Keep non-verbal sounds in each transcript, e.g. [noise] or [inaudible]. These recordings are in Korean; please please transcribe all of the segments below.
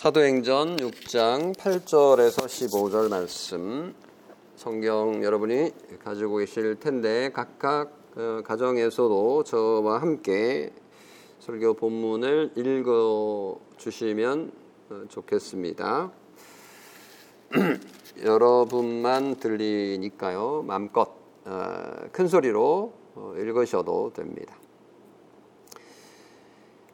사도행전 6장 8절에서 15절 말씀 성경 여러분이 가지고 계실 텐데 각각 어, 가정에서도 저와 함께 설교 본문을 읽어 주시면 어, 좋겠습니다. [clears throat] 여러분만 들리니까요. 마음껏 어, 큰 소리로 읽으셔도 됩니다.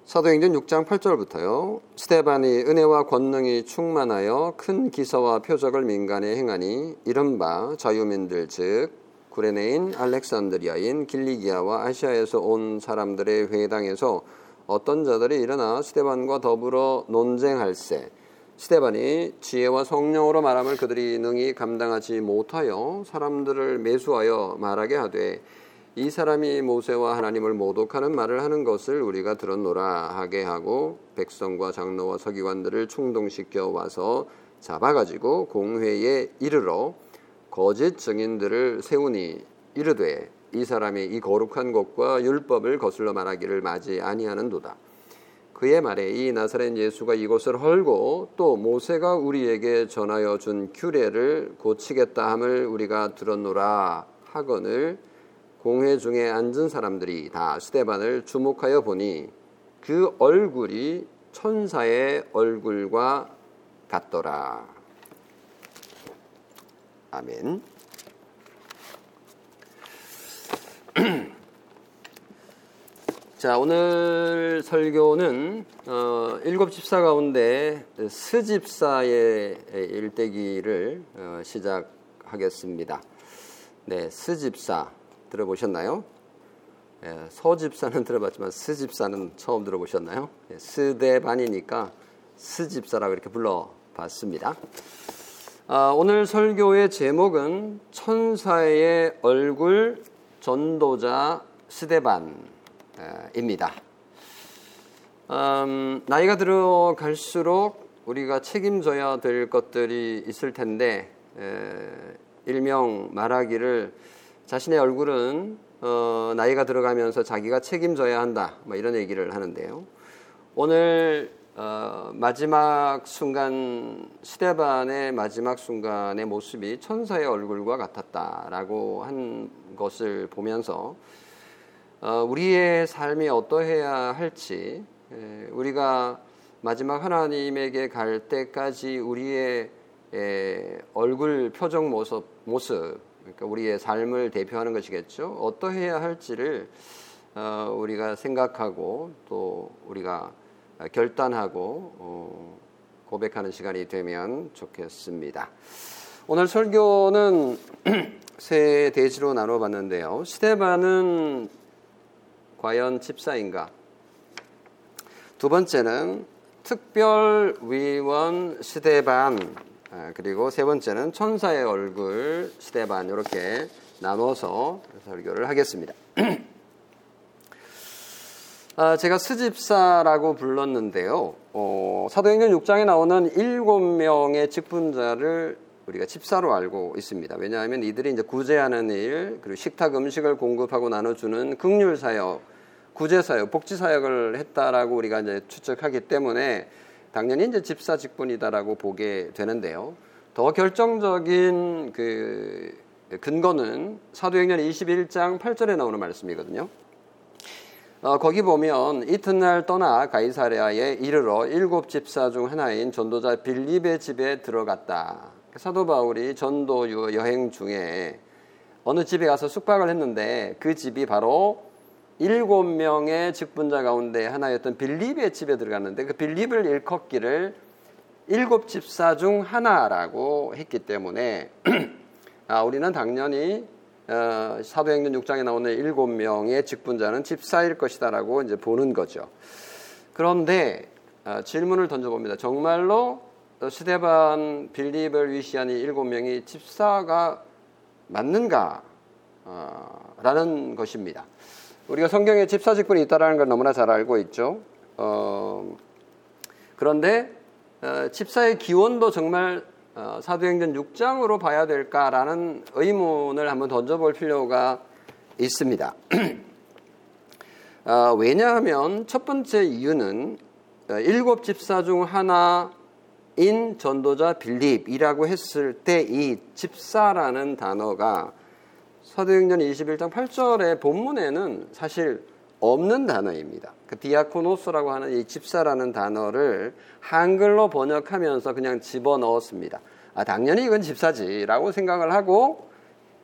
사도행전 6장 8절부터요. 스테반이 은혜와 권능이 충만하여 큰 기사와 표적을 민간에 행하니 이른바 자유민들 즉 구레네인 알렉산드리아인 길리기아와 아시아에서 온 사람들의 회당에서 어떤 자들이 일어나 스테반과 더불어 논쟁할세 스테반이 지혜와 성령으로 말함을 그들이 능히 감당하지 못하여 사람들을 매수하여 말하게 하되 이 사람이 모세와 하나님을 모독하는 말을 하는 것을 우리가 들었노라 하게 하고 백성과 장로와 서기관들을 충동시켜 와서 잡아가지고 공회에 이르러 거짓 증인들을 세우니 이르되 이 사람이 이 거룩한 것과 율법을 거슬러 말하기를 맞이 아니하는도다. 그의 말에 이 나사렛 예수가 이곳을 헐고 또 모세가 우리에게 전하여 준 규례를 고치겠다 함을 우리가 들었노라 하거늘 공회 중에 앉은 사람들이 다 스테반을 주목하여 보니 그 얼굴이 천사의 얼굴과 같더라. 아멘. [clears throat] 자, 오늘 설교는 어, 일곱 집사 가운데 스집사의 일대기를 어, 시작하겠습니다. 네, 스집사. 들어보셨나요? 예, 서집사는 들어봤지만 스집사는 처음 들어보셨나요? 예, 스대반이니까 스집사라고 이렇게 불러봤습니다. 아, 오늘 설교의 제목은 천사의 얼굴 전도자 스데반입니다. 음, 나이가 들어갈수록 우리가 책임져야 될 것들이 있을 텐데 에, 일명 말하기를 자신의 얼굴은 어, 나이가 들어가면서 자기가 책임져야 한다. 뭐 이런 얘기를 하는데요. 오늘 어, 마지막 순간 시대반의 마지막 순간의 모습이 천사의 얼굴과 같았다라고 한 것을 보면서 어, 우리의 삶이 어떠해야 할지 에, 우리가 마지막 하나님에게 갈 때까지 우리의 에, 얼굴 표정 모습 모습 그러니까 우리의 삶을 대표하는 것이겠죠. 어떠해야 할지를 어, 우리가 생각하고 또 우리가 결단하고 어, 고백하는 시간이 되면 좋겠습니다. 오늘 설교는 [clears throat] 세 대지로 나눠봤는데요. 스테반은 과연 집사인가? 두 번째는 특별위원 아, 그리고 세 번째는 천사의 얼굴 시대 반 이렇게 나눠서 설교를 하겠습니다. [clears throat] 아, 제가 스집사라고 불렀는데요. 어, 사도행전 6장에 나오는 일곱 명의 직분자를 우리가 집사로 알고 있습니다. 왜냐하면 이들이 이제 구제하는 일, 그리고 식탁 음식을 공급하고 나눠주는 극률 사역, 구제 사역, 복지 사역을 했다라고 우리가 이제 추측하기 때문에 당연히 이제 집사 직분이다라고 보게 되는데요. 더 결정적인 그 근거는 사도행전 21장 8절에 나오는 말씀이거든요. 어, 거기 보면 이튿날 떠나 가이사랴에 이르러 일곱 집사 중 하나인 전도자 빌립의 집에 들어갔다. 사도 바울이 전도 여행 중에 어느 집에 가서 숙박을 했는데 그 집이 바로 일곱 명의 직분자 가운데 하나였던 빌립의 집에 들어갔는데 그 빌립을 일컫기를 일곱 집사 중 하나라고 했기 때문에 [clears throat] 아, 우리는 당연히 어, 사도행전 6장에 나오는 일곱 명의 직분자는 집사일 것이다라고 이제 보는 거죠. 그런데 어, 질문을 던져봅니다. 정말로 스테반 빌립을 위시한 이 일곱 명이 집사가 맞는가? 어, 라는 것입니다. 우리가 성경에 집사 직분이 있다라는 걸 너무나 잘 알고 있죠. 어, 그런데 어, 집사의 기원도 정말 어, 사도행전 6장으로 봐야 될까라는 의문을 한번 던져볼 필요가 있습니다. [clears throat] 어, 왜냐하면 첫 번째 이유는 어, 일곱 집사 중 하나 인 전도자 빌립이라고 했을 때 이 집사라는 단어가 사도행전 21장 8절의 본문에는 사실 없는 단어입니다. 그 διάκονος라고 하는 이 집사라는 단어를 한글로 번역하면서 그냥 집어 넣었습니다. 아, 당연히 이건 집사지라고 생각을 하고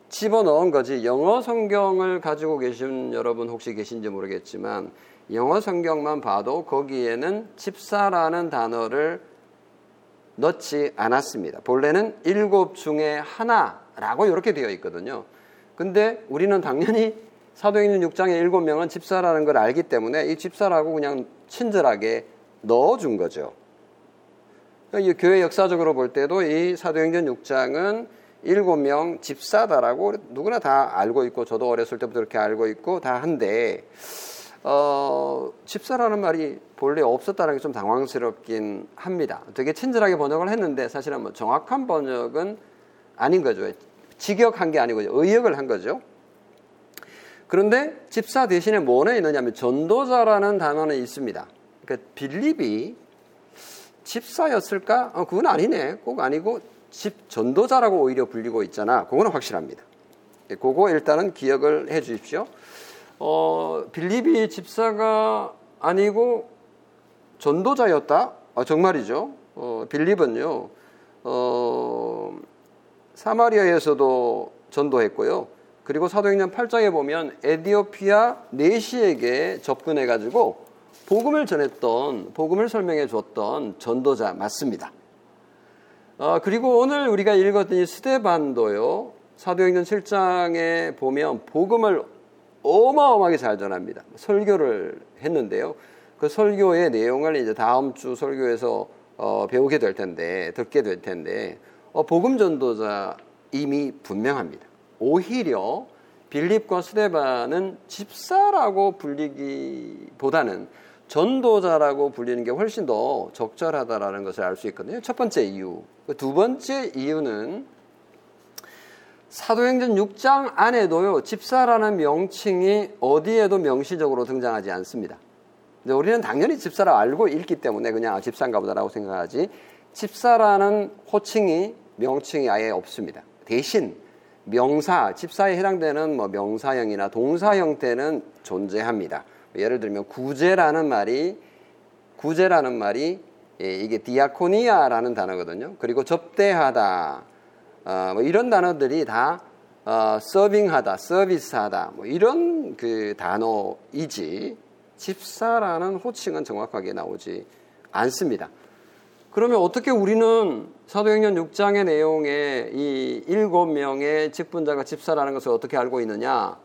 집어 넣은 거지. 영어 성경을 가지고 계신 여러분 혹시 계신지 모르겠지만 영어 성경만 봐도 거기에는 집사라는 단어를 넣지 않았습니다. 본래는 일곱 중에 하나라고 이렇게 되어 있거든요. 근데 우리는 당연히 사도행전 6장의 일곱 명은 집사라는 걸 알기 때문에 이 집사라고 그냥 친절하게 넣어준 거죠. 이 교회 역사적으로 볼 때도 이 사도행전 6장은 일곱 명 집사다라고 누구나 다 알고 있고 저도 어렸을 때부터 그렇게 알고 있고 다 한데 어, 집사라는 말이 본래 없었다는 게 좀 당황스럽긴 합니다. 되게 친절하게 번역을 했는데 사실은 뭐 정확한 번역은 아닌 거죠. 직역한 게 아니고 의역을 한 거죠. 그런데 집사 대신에 뭐는 있느냐면 전도자라는 단어는 있습니다. 그러니까 빌립이 집사였을까? 어, 그건 아니네. 꼭 아니고 집 전도자라고 오히려 불리고 있잖아. 그거는 확실합니다. 예, 그거 일단은 기억을 해 주십시오. 어, 빌립이 집사가 아니고 전도자였다? 아, 정말이죠. 어, 빌립은요, 어, 사마리아에서도 전도했고요. 그리고 사도행전 8장에 보면 에디오피아 네시에게 접근해 가지고 복음을 전했던, 복음을 설명해 줬던 전도자 맞습니다. 어, 그리고 오늘 우리가 읽었던 이 스테반도요, 사도행전 7장에 보면 복음을 어마어마하게 잘 전합니다. 설교를 했는데요. 그 설교의 내용을 이제 다음 주 설교에서 어, 배우게 될 텐데, 듣게 될 텐데, 어, 복음 전도자 이미 분명합니다. 오히려 빌립과 스데반은 집사라고 불리기보다는 전도자라고 불리는 게 훨씬 더 적절하다라는 것을 알 수 있거든요. 첫 번째 이유. 그두 번째 이유는 사도행전 6장 안에도요, 집사라는 명칭이 어디에도 명시적으로 등장하지 않습니다. 근데 우리는 당연히 집사라 알고 읽기 때문에 그냥 집사인가 보다라고 생각하지, 집사라는 호칭이, 명칭이 아예 없습니다. 대신 명사, 집사에 해당되는 뭐 명사형이나 동사 형태는 존재합니다. 예를 들면 구제라는 말이, 구제라는 말이 예, 이게 디아코니아라는 단어거든요. 그리고 접대하다, 어, 뭐 이런 단어들이 다 어, 서빙하다, 서비스하다, 뭐 이런 그 단어이지 집사라는 호칭은 정확하게 나오지 않습니다. 그러면 어떻게 우리는 사도행전 6장의 내용에 이 일곱 명의 직분자가 집사라는 것을 어떻게 알고 있느냐?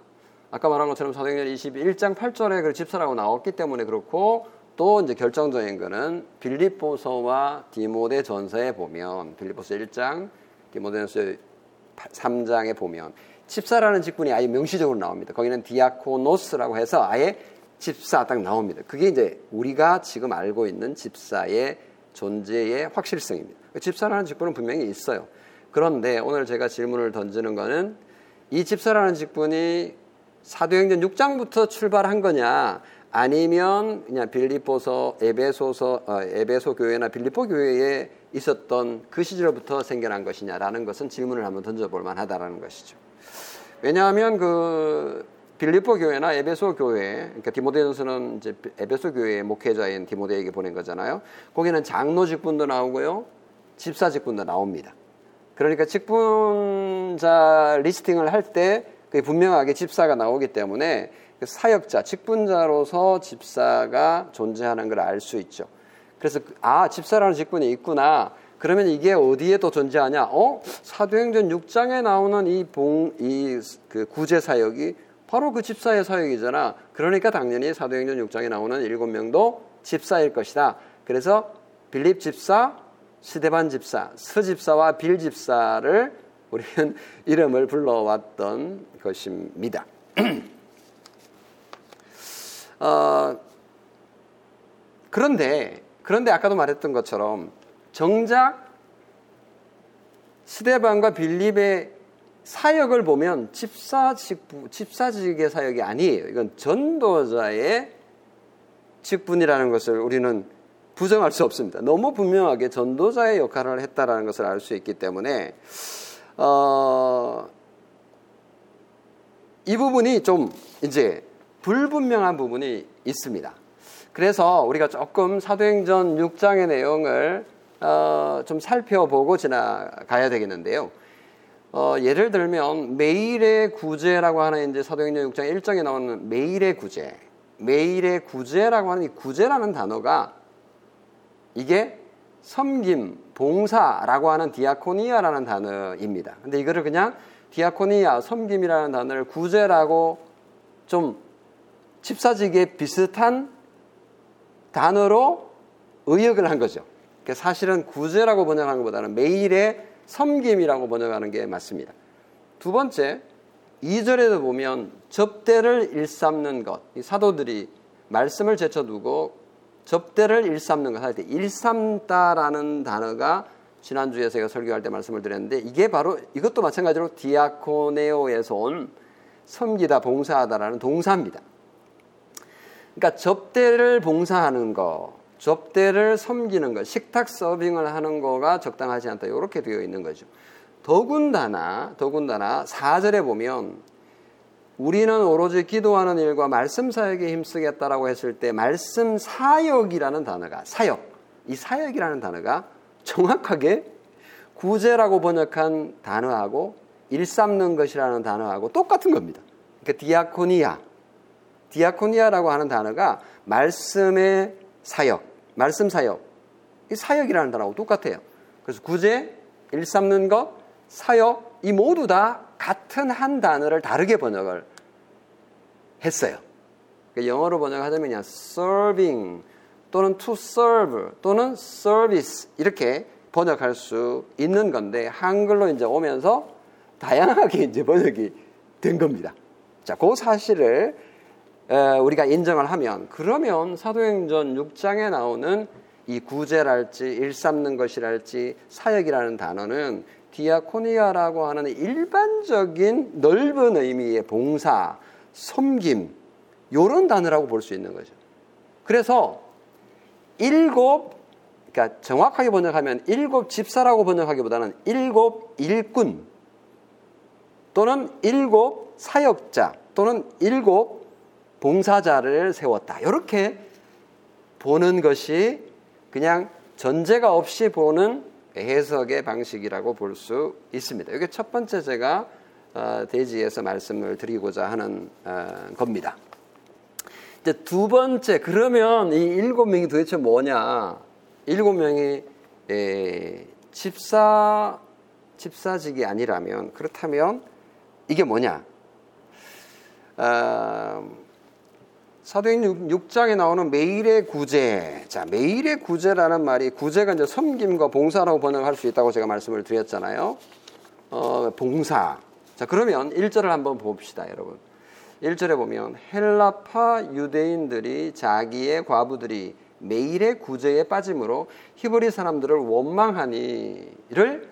아까 말한 것처럼 사도행전 21장 8절에 그 집사라고 나왔기 때문에 그렇고 또 이제 결정적인 거는 빌립보서와 디모데 전서에 보면 빌립보서 1장 디모데 전서 3장에 보면 집사라는 직분이 아예 명시적으로 나옵니다. 거기는 디아코노스라고 해서 아예 집사 딱 나옵니다. 그게 이제 우리가 지금 알고 있는 집사의 존재의 확실성입니다. 집사라는 직분은 분명히 있어요. 그런데 오늘 제가 질문을 던지는 거는 이 집사라는 직분이 사도행전 6장부터 출발한 거냐 아니면 그냥 빌립보서 에베소서 어, 에베소 교회나 빌립보 교회에 있었던 그 시절부터 생겨난 것이냐라는 것은 질문을 한번 던져볼 만하다라는 것이죠. 왜냐하면 그 빌립보 교회나 에베소 교회, 그러니까 디모데전서는 이제 에베소 교회의 목회자인 디모데에게 보낸 거잖아요. 거기는 장로 직분도 나오고요, 집사 직분도 나옵니다. 그러니까 직분자 리스팅을 할 때 분명하게 집사가 나오기 때문에 그 사역자, 직분자로서 집사가 존재하는 걸 알 수 있죠. 그래서 그, 아 집사라는 직분이 있구나. 그러면 이게 어디에 또 존재하냐? 어 사도행전 6장에 나오는 이 봉 이 그 구제 사역이 바로 그 집사의 사역이잖아. 그러니까 당연히 사도행전 6장에 나오는 일곱 명도 집사일 것이다. 그래서 빌립 집사, 스데반 집사, 스 집사와 빌 집사를 우리는 [laughs] 이름을 불러왔던 것입니다. [clears throat] 어, 그런데 그런데 아까도 말했던 것처럼 정작 스데반과 빌립의 사역을 보면 집사직 집사직의 사역이 아니에요. 이건 전도자의 직분이라는 것을 우리는 부정할 수 없습니다. 너무 분명하게 전도자의 역할을 했다라는 것을 알 수 있기 때문에 어, 이 부분이 좀 이제 불분명한 부분이 있습니다. 그래서 우리가 조금 사도행전 6장의 내용을 어, 좀 살펴보고 지나가야 되겠는데요. 어, 예를 들면 매일의 구제라고 하는 이제 사도행전 6장 1장에 나오는 매일의 구제, 매일의 구제라고 하는 이 구제라는 단어가 이게 섬김, 봉사라고 하는 디아코니아라는 단어입니다. 근데 이거를 그냥 디아코니아, 섬김이라는 단어를 구제라고 좀 집사직에 비슷한 단어로 의역을 한 거죠. 사실은 구제라고 번역하는 것보다는 매일의 섬김이라고 번역하는 게 맞습니다. 두 번째, 2절에도 보면 접대를 일삼는 것. 이 사도들이 말씀을 제쳐두고 접대를 일삼는 것 할 때 일삼다라는 단어가 지난주에 제가 설교할 때 말씀을 드렸는데 이게 바로 이것도 마찬가지로 디아코네오에서 온 섬기다 봉사하다라는 동사입니다. 그러니까 접대를 봉사하는 거, 접대를 섬기는 것, 식탁 서빙을 하는 거가 적당하지 않다. 이렇게 되어 있는 거죠. 더군다나, 더군다나 4절에 보면 우리는 오로지 기도하는 일과 말씀 사역에 힘쓰겠다라고 했을 때 말씀 사역이라는 단어가 사역, 이 사역이라는 단어가 정확하게 구제라고 번역한 단어하고 일삼는 것이라는 단어하고 똑같은 겁니다. 그러니까 디아코니아, 디아코니아라고 하는 단어가 말씀의 사역, 말씀 사역, 이 사역이라는 단어하고 똑같아요. 그래서 구제, 일 삼는 것, 사역, 이 모두 다 같은 한 단어를 다르게 번역을 했어요. 그러니까 영어로 번역하자면 그냥 serving 또는 to serve 또는 service 이렇게 번역할 수 있는 건데 한글로 이제 오면서 다양하게 이제 번역이 된 겁니다. 자, 그 사실을 우리가 인정을 하면 그러면 사도행전 6장에 나오는 이 구제랄지 일삼는 것이랄지 사역이라는 단어는 디아코니아라고 하는 일반적인 넓은 의미의 봉사, 섬김 요런 단어라고 볼 수 있는 거죠. 그래서 일곱 그러니까 정확하게 번역하면 일곱 집사라고 번역하기보다는 일곱 일꾼 또는 일곱 사역자 또는 일곱 봉사자를 세웠다. 이렇게 보는 것이 그냥 전제가 없이 보는 해석의 방식이라고 볼 수 있습니다. 이게 첫 번째 제가 어, 대지에서 말씀을 드리고자 하는 어, 겁니다. 이제 두 번째 그러면 이 일곱 명이 도대체 뭐냐? 일곱 명이 집사 집사직이 아니라면 그렇다면 이게 뭐냐? 어, 사도행 6장에 나오는 매일의 구제. 자, 매일의 구제라는 말이 구제가 이제 섬김과 봉사라고 번역할 수 있다고 제가 말씀을 드렸잖아요. 어, 봉사. 자, 그러면 1절을 한번 봅시다, 여러분. 1절에 보면 헬라파 유대인들이 자기의 과부들이 매일의 구제에 빠짐으로 히브리 사람들을 원망하니를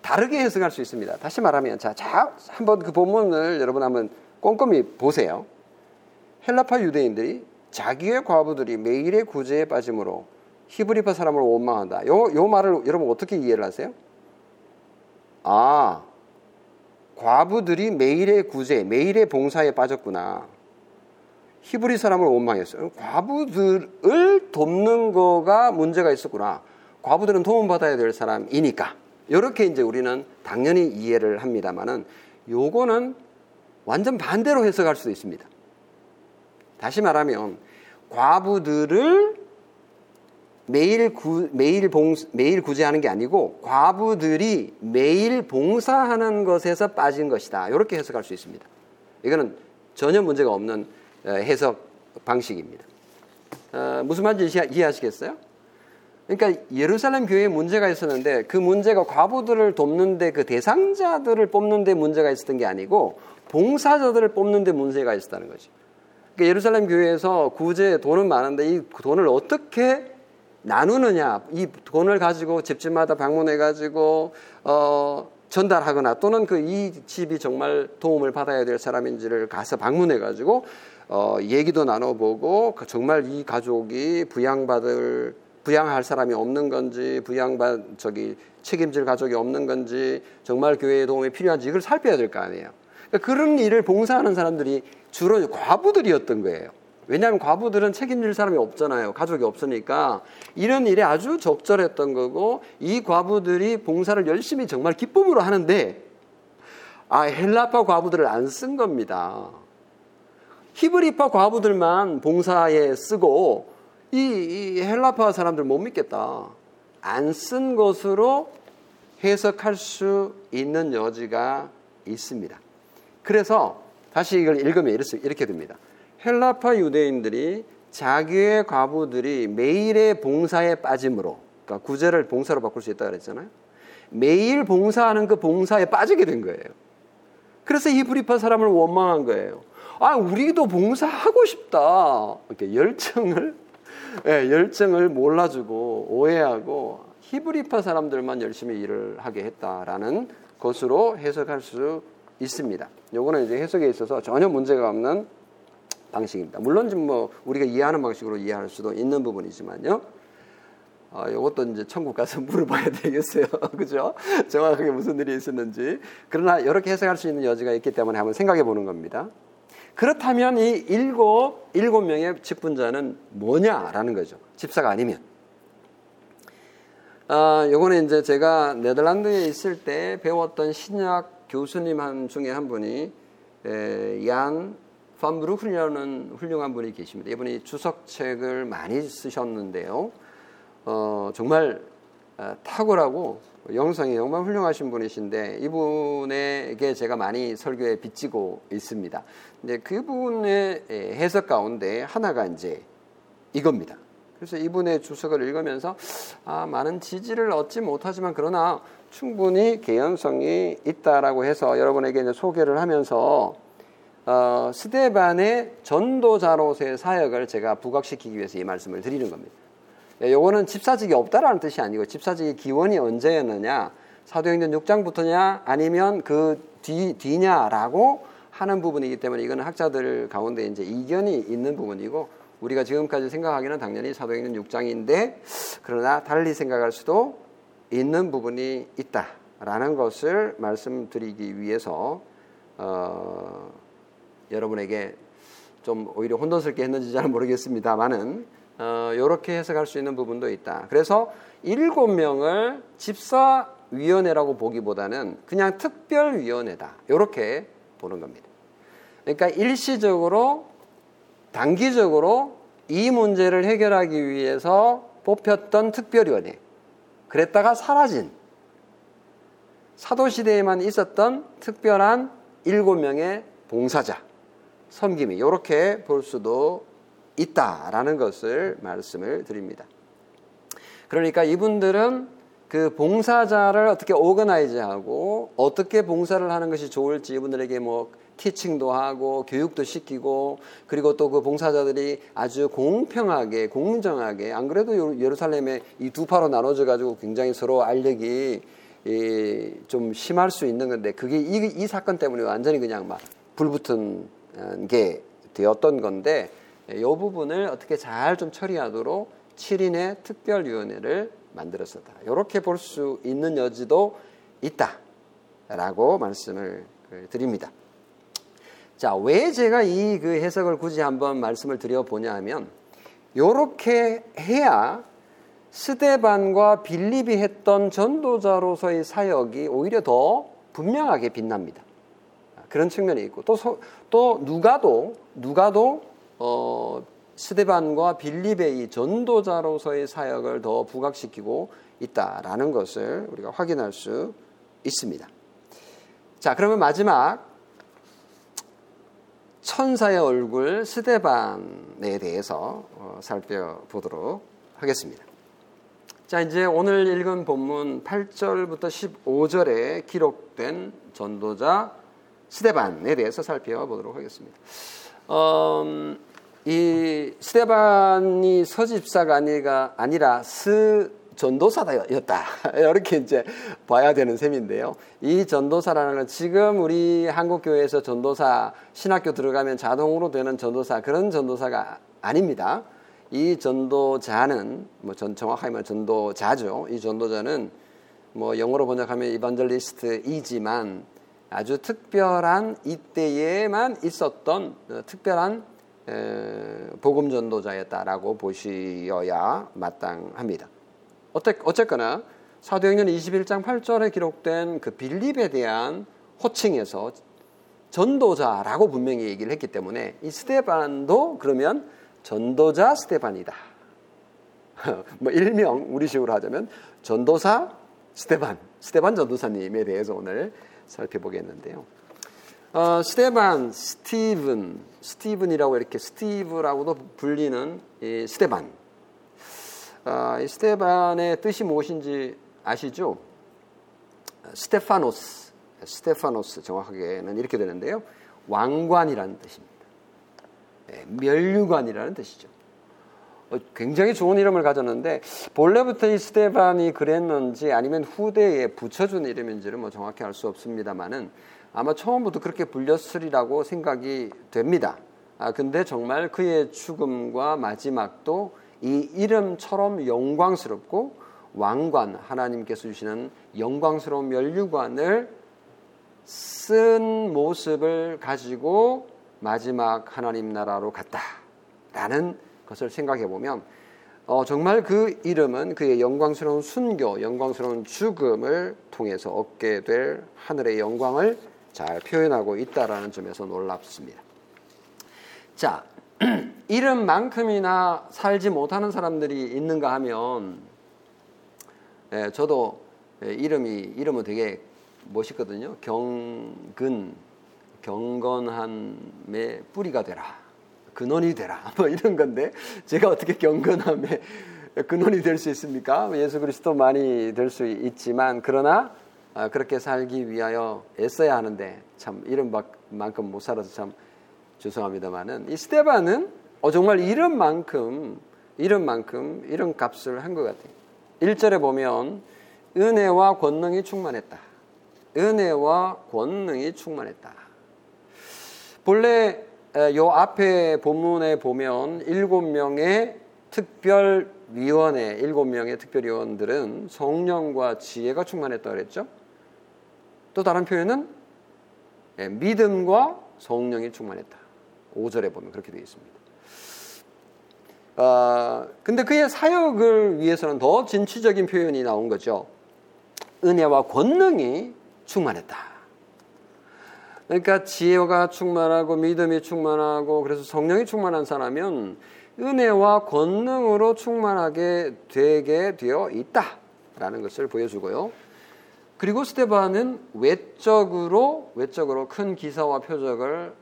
다르게 해석할 수 있습니다. 다시 말하면 자, 자 한번 그 본문을 여러분 한번 꼼꼼히 보세요. 헬라파 유대인들이 자기의 과부들이 매일의 구제에 빠짐으로 히브리파 사람을 원망한다. 요, 요 말을 여러분 어떻게 이해를 하세요? 아, 과부들이 매일의 구제, 매일의 봉사에 빠졌구나. 히브리 사람을 원망했어요. 과부들을 돕는 거가 문제가 있었구나. 과부들은 도움받아야 될 사람이니까. 이렇게 이제 우리는 당연히 이해를 합니다만은 요거는 완전 반대로 해석할 수도 있습니다. 다시 말하면 과부들을 매일 구, 매일 봉 매일 구제하는 게 아니고 과부들이 매일 봉사하는 것에서 빠진 것이다. 이렇게 해석할 수 있습니다. 이거는 전혀 문제가 없는 어, 해석 방식입니다. 어, 무슨 말인지 이해하시겠어요? 그러니까 예루살렘 교회에 문제가 있었는데 그 문제가 과부들을 돕는데 그 대상자들을 뽑는데 문제가 있었던 게 아니고 봉사자들을 뽑는데 문제가 있었다는 거죠. 그러니까 예루살렘 교회에서 구제 돈은 많은데 이 돈을 어떻게 나누느냐 이 돈을 가지고 집집마다 방문해 가지고 어 전달하거나 또는 그 이 집이 정말 도움을 받아야 될 사람인지를 가서 방문해 가지고 어 얘기도 나눠보고 그 정말 이 가족이 부양받을 부양할 사람이 없는 건지 부양받 저기 책임질 가족이 없는 건지 정말 교회의 도움이 필요한지 이걸 살펴야 될 거 아니에요. 그러니까 그런 일을 봉사하는 사람들이 주로 과부들이었던 거예요. 왜냐하면 과부들은 책임질 사람이 없잖아요. 가족이 없으니까 이런 일에 아주 적절했던 거고 이 과부들이 봉사를 열심히 정말 기쁨으로 하는데 아 헬라파 과부들을 안 쓴 겁니다. 히브리파 과부들만 봉사에 쓰고 이, 이 헬라파 사람들 못 믿겠다. 안 쓴 것으로 해석할 수 있는 여지가 있습니다. 그래서 다시 이걸 읽으면 이렇게, 됩니다. 헬라파 유대인들이 자기의 과부들이 매일의 봉사에 빠짐으로 그러니까 구제를 봉사로 바꿀 수 있다 그랬잖아요. 매일 봉사하는 그 봉사에 빠지게 된 거예요. 그래서 히브리파 사람을 원망한 거예요. 아, 우리도 봉사하고 싶다. 이렇게 열정을 네, 열정을 몰라주고 오해하고 히브리파 사람들만 열심히 일을 하게 했다라는 것으로 해석할 수 있습니다. 요거는 이제 해석에 있어서 전혀 문제가 없는 방식입니다. 물론 뭐 우리가 이해하는 방식으로 이해할 수도 있는 부분이지만요. 어, 이것도 이제 천국 가서 [laughs] 물어봐야 되겠어요. [laughs] 그죠? 정확하게 무슨 일이 있었는지. 그러나 이렇게 해석할 수 있는 여지가 있기 때문에 한번 생각해 보는 겁니다. 그렇다면 이 일곱, 일곱 명의 직분자는 뭐냐라는 거죠. 집사가 아니면. 아, 요거는 이제 제가 네덜란드에 있을 때 배웠던 신약 교수님 한 중에 한 분이 에, 얀 팜브루크라는 훌륭한 분이 계십니다. 이분이 주석책을 많이 쓰셨는데요. 어, 정말 어, 탁월하고 영성이 정말 훌륭하신 분이신데 이분에게 제가 많이 설교에 빚지고 있습니다. 근데 그분의 해석 가운데 하나가 이제 이겁니다. 그래서 이분의 주석을 읽으면서 아, 많은 지지를 얻지 못하지만 그러나 충분히 개연성이 있다라고 해서 여러분에게 이제 소개를 하면서 어, 스데반의 전도자로서의 사역을 제가 부각시키기 위해서 이 말씀을 드리는 겁니다. 예, 요거는 집사직이 없다라는 뜻이 아니고 집사직의 기원이 언제였느냐 사도행전 6장부터냐 아니면 그 뒤, 뒤냐라고 하는 부분이기 때문에 이거는 학자들 가운데 이제 이견이 있는 부분이고 우리가 지금까지 생각하기는 당연히 사도행전 6장인데 그러나 달리 생각할 수도 있는 부분이 있다라는 것을 말씀드리기 위해서 어, 여러분에게 좀 오히려 혼돈스럽게 했는지 잘 모르겠습니다만은 어, 이렇게 해석할 수 있는 부분도 있다. 그래서 일곱 명을 집사위원회라고 보기보다는 그냥 특별위원회다. 이렇게 보는 겁니다. 그러니까 일시적으로 단기적으로 이 문제를 해결하기 위해서 뽑혔던 특별위원회. 그랬다가 사라진 사도시대에만 있었던 특별한 일곱 명의 봉사자, 섬김이 이렇게 볼 수도 있다라는 것을 말씀을 드립니다. 그러니까 이분들은 그 봉사자를 어떻게 오거나이즈하고 어떻게 봉사를 하는 것이 좋을지 이분들에게 뭐 티칭도 하고 교육도 시키고 그리고 또 그 봉사자들이 아주 공평하게 공정하게 안 그래도 예루살렘에 이 두 파로 나눠져 가지고 굉장히 서로 알력이 좀 심할 수 있는 건데 그게 이, 이 사건 때문에 완전히 그냥 막 불붙은 게 되었던 건데 이 부분을 어떻게 잘 좀 처리하도록 7인의 특별위원회를 만들었었다. 이렇게 볼 수 있는 여지도 있다라고 말씀을 드립니다. 자, 왜 제가 이 그 해석을 굳이 한번 말씀을 드려보냐 하면, 이렇게 해야 스데반과 빌립이 했던 전도자로서의 사역이 오히려 더 분명하게 빛납니다. 그런 측면이 있고, 또, 또 누가도, 누가도, 어, 스데반과 빌립의 이 전도자로서의 사역을 더 부각시키고 있다라는 것을 우리가 확인할 수 있습니다. 자, 그러면 마지막 천사의 얼굴 스데반에 대해서 어, 살펴보도록 하겠습니다. 자, 이제 오늘 읽은 본문 8절부터 15절에 기록된 전도자 스데반에 대해서 살펴보도록 하겠습니다. 음, 이 스데반이 서집사가 아니라 스 전도사였다. [laughs] 이렇게 이제 봐야 되는 셈인데요. 이 전도사라는 건 지금 우리 한국 교회에서 전도사 신학교 들어가면 자동으로 되는 전도사 그런 전도사가 아닙니다. 이 전도자는 뭐 전 정확하게 말하면 전도자죠. 이 전도자는 뭐 영어로 번역하면 이반젤리스트이지만 아주 특별한 이때에만 있었던 어, 특별한 복음 전도자였다라고 보시어야 마땅합니다. 어쨌거나 사도행전 21장 8절에 기록된 그 빌립에 대한 호칭에서 전도자라고 분명히 얘기를 했기 때문에 이 스테반도 그러면 전도자 스테반이다. [laughs] 뭐 일명 우리식으로 하자면 전도사 스테반, 스테반 전도사님에 대해서 오늘 살펴보겠는데요. 어, 스테반, 스티븐, 스티븐이라고 이렇게 스티브라고도 불리는 이 스테반. 어, 이 스테반의 뜻이 무엇인지 아시죠? 스테파노스, 스테파노스 정확하게는 이렇게 되는데요. 왕관이라는 뜻입니다. 네, 멸류관이라는 뜻이죠. 어, 굉장히 좋은 이름을 가졌는데 본래부터 이 스테반이 그랬는지 아니면 후대에 붙여준 이름인지를 뭐 정확히 알 수 없습니다만은 아마 처음부터 그렇게 불렸으리라고 생각이 됩니다. 아 근데 정말 그의 죽음과 마지막도 이 이름처럼 영광스럽고 왕관 하나님께서 주시는 영광스러운 멸류관을 쓴 모습을 가지고 마지막 하나님 나라로 갔다라는 것을 생각해 보면 어, 정말 그 이름은 그의 영광스러운 순교, 영광스러운 죽음을 통해서 얻게 될 하늘의 영광을 잘 표현하고 있다라는 점에서 놀랍습니다. 자, [clears throat] 이름만큼이나 살지 못하는 사람들이 있는가 하면, 예, 저도 예, 이름이 이름은 되게 멋있거든요. 경근, 경건함의 뿌리가 되라. 근원이 되라. [laughs] 뭐 이런 건데 제가 어떻게 경건함의 근원이 될 수 있습니까? 예수 그리스도 많이 될 수 있지만 그러나 아, 그렇게 살기 위하여 애써야 하는데 참 이름만큼 못 살아서 참 죄송합니다만은 이 스테반은 어 정말 이름만큼 이름만큼 이런 값을 한 것 같아요. 1절에 보면 은혜와 권능이 충만했다. 은혜와 권능이 충만했다. 본래 요 앞에 본문에 보면 일곱 명의 특별 위원회, 일곱 명의 특별 위원들은 성령과 지혜가 충만했다 그랬죠. 또 다른 표현은 예, 믿음과 성령이 충만했다. 5절에 보면 그렇게 되어 있습니다. 아, 근데 그의 사역을 위해서는 더 진취적인 표현이 나온 거죠. 은혜와 권능이 충만했다. 그러니까 지혜가 충만하고 믿음이 충만하고 그래서 성령이 충만한 사람은 은혜와 권능으로 충만하게 되게 되어 있다라는 것을 보여주고요. 그리고 스테반은 외적으로 외적으로 큰 기사와 표적을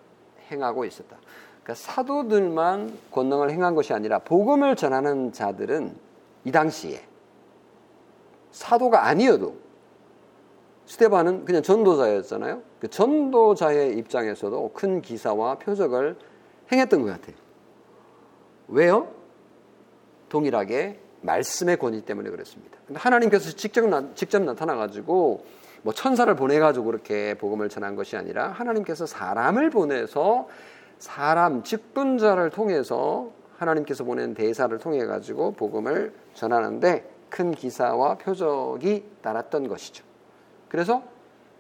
행하고 있었다. 그러니까 사도들만 권능을 행한 것이 아니라 복음을 전하는 자들은 이 당시에 사도가 아니어도 스테반은 그냥 전도자였잖아요. 그 전도자의 입장에서도 큰 기사와 표적을 행했던 것 같아요. 왜요? 동일하게 말씀의 권위 때문에 그렇습니다. 근데 하나님께서 직접, 나, 직접 나타나가지고 뭐 천사를 보내 가지고 그렇게 복음을 전한 것이 아니라 하나님께서 사람을 보내서 사람 직분자를 통해서 하나님께서 보낸 대사를 통해 가지고 복음을 전하는데 큰 기사와 표적이 따랐던 것이죠. 그래서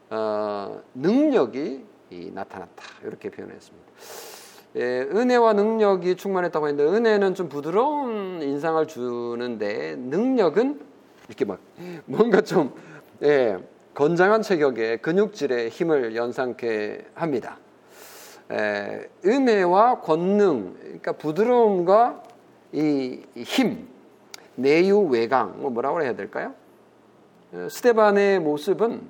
어, 능력이 나타났다 이렇게 표현했습니다. 예, 은혜와 능력이 충만했다고 했는데 은혜는 좀 부드러운 인상을 주는데 능력은 이렇게 막 뭔가 좀 예, 건장한 체격의 근육질의 힘을 연상케 합니다. 예, 은혜와 권능, 그러니까 부드러움과 이 힘, 내유 외강, 뭐 뭐라고 해야 될까요? 스테반의 모습은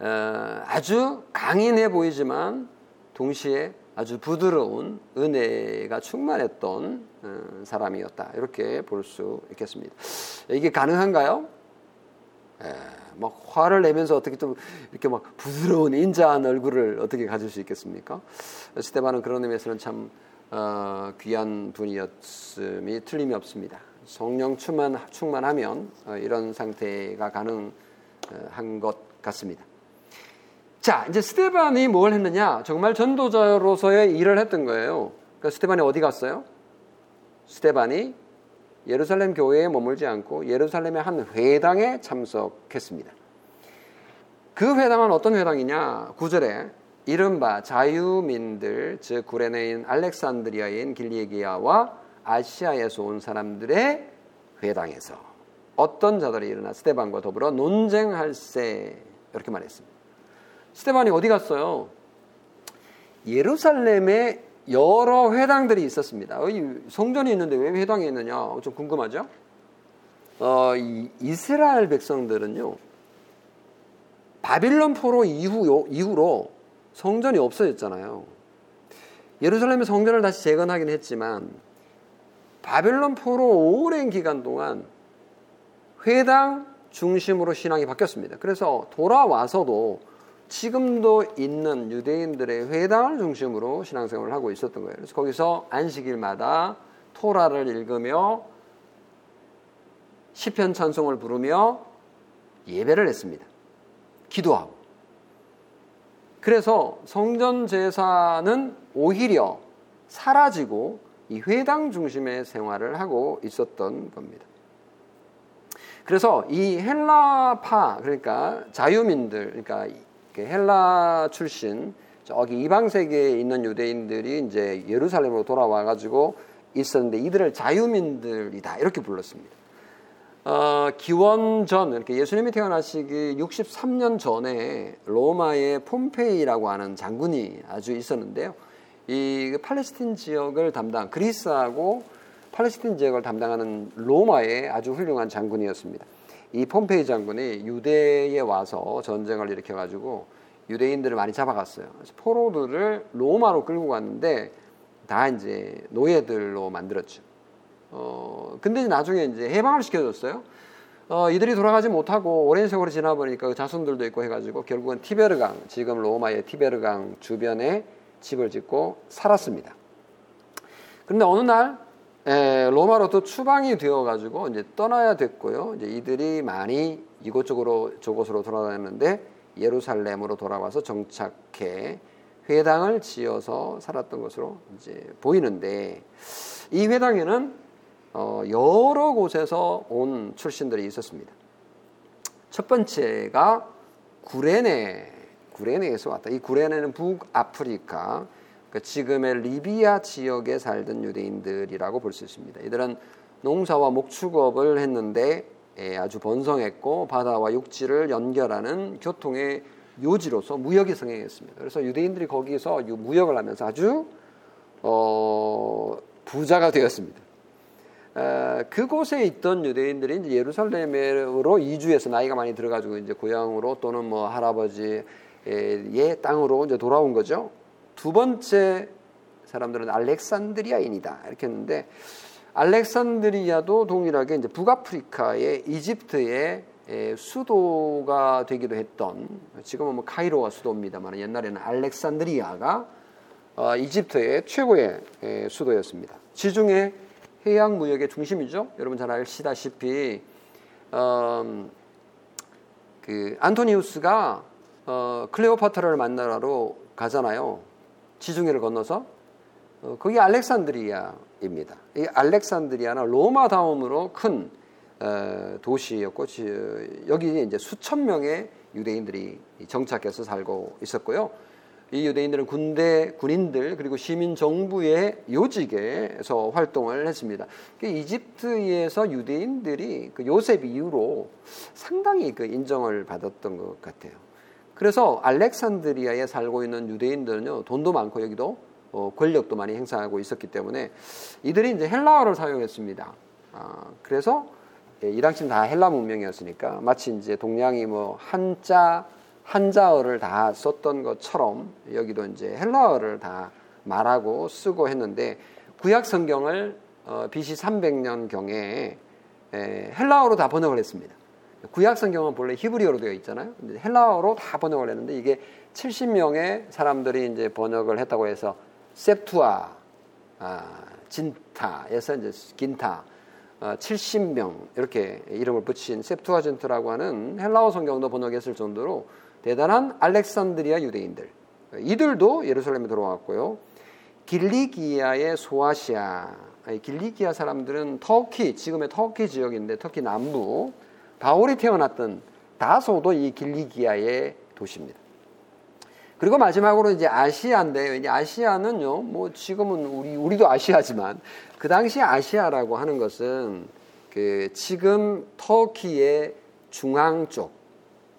어, 아주 강인해 보이지만 동시에 아주 부드러운 은혜가 충만했던 어, 사람이었다. 이렇게 볼 수 있겠습니다. 이게 가능한가요? 막 화를 내면서 어떻게 좀 이렇게 막 부드러운 인자한 얼굴을 어떻게 가질 수 있겠습니까? 스테반은 그런 의미에서는 참 어, 귀한 분이었음이 틀림이 없습니다. 성령 충만, 충만하면 어, 이런 상태가 가능한 것 같습니다. 자, 이제 스테반이 뭘 했느냐? 정말 전도자로서의 일을 했던 거예요. 그러니까 스테반이 어디 갔어요? 스테반이 예루살렘 교회에 머물지 않고 예루살렘의 한 회당에 참석했습니다. 그 회당은 어떤 회당이냐? 구절에 이른바 자유민들 즉 구레네인 알렉산드리아인 길리기아와 아시아에서 온 사람들의 회당에서 어떤 자들이 일어나 스테반과 더불어 논쟁할세 이렇게 말했습니다. 스테반이 어디 갔어요? 예루살렘에 여러 회당들이 있었습니다. 성전이 있는데 왜 회당이 있느냐? 좀 궁금하죠? 어, 이스라엘 백성들은요, 바빌론 포로 이후, 이후로 성전이 없어졌잖아요. 예루살렘의 성전을 다시 재건하긴 했지만, 바빌론 포로 오랜 기간 동안 회당 중심으로 신앙이 바뀌었습니다. 그래서 돌아와서도 지금도 있는 유대인들의 회당을 중심으로 신앙생활을 하고 있었던 거예요. 그래서 거기서 안식일마다 토라를 읽으며 시편 찬송을 부르며 예배를 했습니다. 기도하고. 그래서 성전 제사는 오히려 사라지고 이 회당 중심의 생활을 하고 있었던 겁니다. 그래서 이 헬라파 그러니까 자유민들 그러니까 헬라 출신 저기 이방 세계에 있는 유대인들이 이제 예루살렘으로 돌아와 가지고 있었는데 이들을 자유민들이다 이렇게 불렀습니다. 어, 기원 전 이렇게 예수님이 태어나시기 63년 전에 로마의 폼페이라고 하는 장군이 아주 있었는데요. 이 팔레스틴 지역을 담당 그리스하고 팔레스틴 지역을 담당하는 로마의 아주 훌륭한 장군이었습니다. 이 폼페이 장군이 유대에 와서 전쟁을 일으켜 가지고 유대인들을 많이 잡아갔어요. 포로들을 로마로 끌고 갔는데 다 이제 노예들로 만들었죠. 어, 근데 나중에 이제 해방을 시켜줬어요. 어, 이들이 돌아가지 못하고 오랜 세월이 지나 보니까 그 자손들도 있고 해가지고 결국은 티베르강, 지금 로마의 티베르강 주변에 집을 짓고 살았습니다. 그런데 어느 날 에, 로마로부터 추방이 되어가지고 이제 떠나야 됐고요. 이제 이들이 많이 이곳저곳으로 저곳으로 돌아다녔는데 예루살렘으로 돌아와서 정착해 회당을 지어서 살았던 것으로 이제 보이는데 이 회당에는 어, 여러 곳에서 온 출신들이 있었습니다. 첫 번째가 구레네, 구레네에서 왔다. 이 구레네는 북아프리카 그 지금의 리비아 지역에 살던 유대인들이라고 볼 수 있습니다. 이들은 농사와 목축업을 했는데 예, 아주 번성했고 바다와 육지를 연결하는 교통의 요지로서 무역이 성행했습니다. 그래서 유대인들이 거기서 무역을 하면서 아주 어, 부자가 되었습니다. 에, 그곳에 있던 유대인들이 이제 예루살렘으로 이주해서 나이가 많이 들어가지고 이제 고향으로 또는 뭐 할아버지의 땅으로 이제 돌아온 거죠. 두 번째 사람들은 알렉산드리아인이다 이렇게 했는데 알렉산드리아도 동일하게 이제 북아프리카의 이집트의 수도가 되기도 했던 지금은 뭐 카이로가 수도입니다만 옛날에는 알렉산드리아가 어, 이집트의 최고의 수도였습니다. 지중해 해양 무역의 중심이죠. 여러분 잘 아시다시피 음, 그 안토니우스가 어, 클레오파트라를 만나러 가잖아요. 지중해를 건너서 어, 거기 알렉산드리아입니다. 이 알렉산드리아는 로마 다음으로 큰 어, 도시였고 여기 이제 수천 명의 유대인들이 정착해서 살고 있었고요. 이 유대인들은 군대, 군인들 그리고 시민 정부의 요직에서 활동을 했습니다. 그 이집트에서 유대인들이 그 요셉 이후로 상당히 그 인정을 받았던 것 같아요. 그래서 알렉산드리아에 살고 있는 유대인들은요 돈도 많고 여기도 어, 권력도 많이 행사하고 있었기 때문에 이들이 이제 헬라어를 사용했습니다. 아, 그래서 예, 이 당시는 다 헬라 문명이었으니까 마치 이제 동양이 뭐 한자 한자어를 다 썼던 것처럼 여기도 이제 헬라어를 다 말하고 쓰고 했는데 구약 성경을 어, BC 300년 경에 에, 헬라어로 다 번역을 했습니다. 구약 성경은 본래 히브리어로 되어 있잖아요. 헬라어로 다 번역을 했는데 이게 70명의 사람들이 이제 번역을 했다고 해서 셉투아, 아, 진타에서 이제 긴타, 어, 70명 이렇게 이름을 붙인 셉투아젠트라고 하는 헬라어 성경도 번역했을 정도로 대단한 알렉산드리아 유대인들. 이들도 예루살렘에 들어왔고요. 길리기아의 소아시아 길리기아 사람들은 터키, 지금의 터키 지역인데 터키 남부 바울이 태어났던 다소도 이 길리기아의 도시입니다. 그리고 마지막으로 이제 아시아인데 이제 아시아는요, 뭐 지금은 우리 우리도 아시아지만 그 당시 아시아라고 하는 것은 그 지금 터키의 중앙 쪽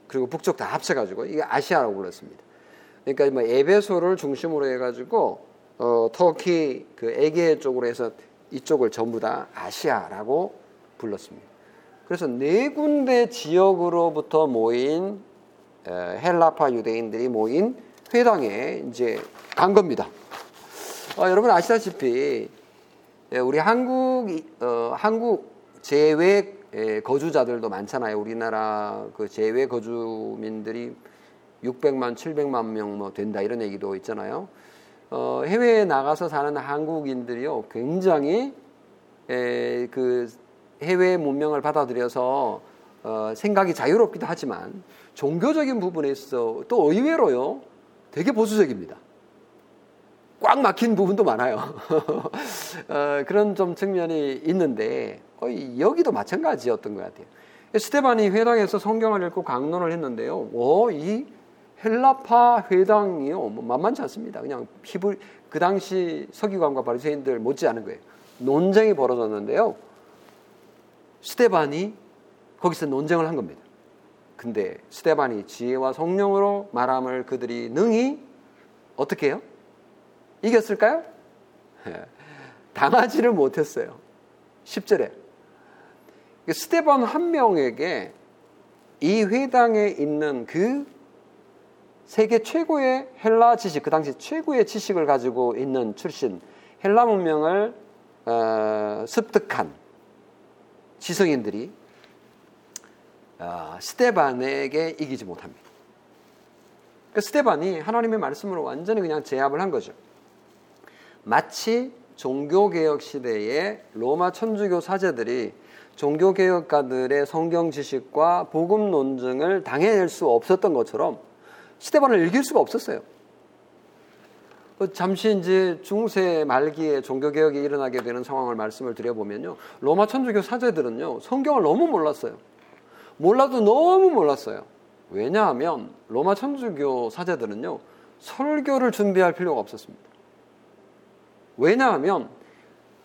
그리고 북쪽 다 합쳐가지고 이게 아시아라고 불렀습니다. 그러니까 뭐 에베소를 중심으로 해가지고 어, 터키 그 에게 쪽으로 해서 이쪽을 전부 다 아시아라고 불렀습니다. 그래서 네 군데 지역으로부터 모인 헬라파 유대인들이 모인 회당에 이제 간 겁니다. 어, 여러분 아시다시피 우리 한국 어, 한국 제외 거주자들도 많잖아요. 우리나라 그 제외 거주민들이 600만, 700만 명 뭐 된다 이런 얘기도 있잖아요. 어, 해외에 나가서 사는 한국인들이요 굉장히 에, 그 해외 문명을 받아들여서 어, 생각이 자유롭기도 하지만 종교적인 부분에 있어 또 의외로요 되게 보수적입니다. 꽉 막힌 부분도 많아요. [laughs] 어, 그런 좀 측면이 있는데 거의 여기도 마찬가지였던 것 같아요. 스테반이 회당에서 성경을 읽고 강론을 했는데요. 오, 이 헬라파 회당이요, 뭐 만만치 않습니다. 그냥 히브 그 당시 서기관과 바리새인들 못지않은 거예요. 논쟁이 벌어졌는데요. 스테반이 거기서 논쟁을 한 겁니다. 근데 스테반이 지혜와 성령으로 말함을 그들이 능히 어떻게 해요? 이겼을까요? 당하지를 못했어요. 10절에. 스테반 한 명에게 이 회당에 있는 그 세계 최고의 헬라 지식, 그 당시 최고의 지식을 가지고 있는 출신, 헬라 문명을 어, 습득한 지성인들이 어, 스테반에게 이기지 못합니다. 그 스테반이 하나님의 말씀으로 완전히 그냥 제압을 한 거죠. 마치 종교개혁 시대에 로마 천주교 사제들이 종교개혁가들의 성경 지식과 복음 논증을 당해낼 수 없었던 것처럼 스테반을 이길 수가 없었어요. 그 잠시 이제 중세 말기에 종교개혁이 일어나게 되는 상황을 말씀을 드려보면요. 로마 천주교 사제들은요, 성경을 너무 몰랐어요. 몰라도 너무 몰랐어요. 왜냐하면 로마 천주교 사제들은요, 설교를 준비할 필요가 없었습니다. 왜냐하면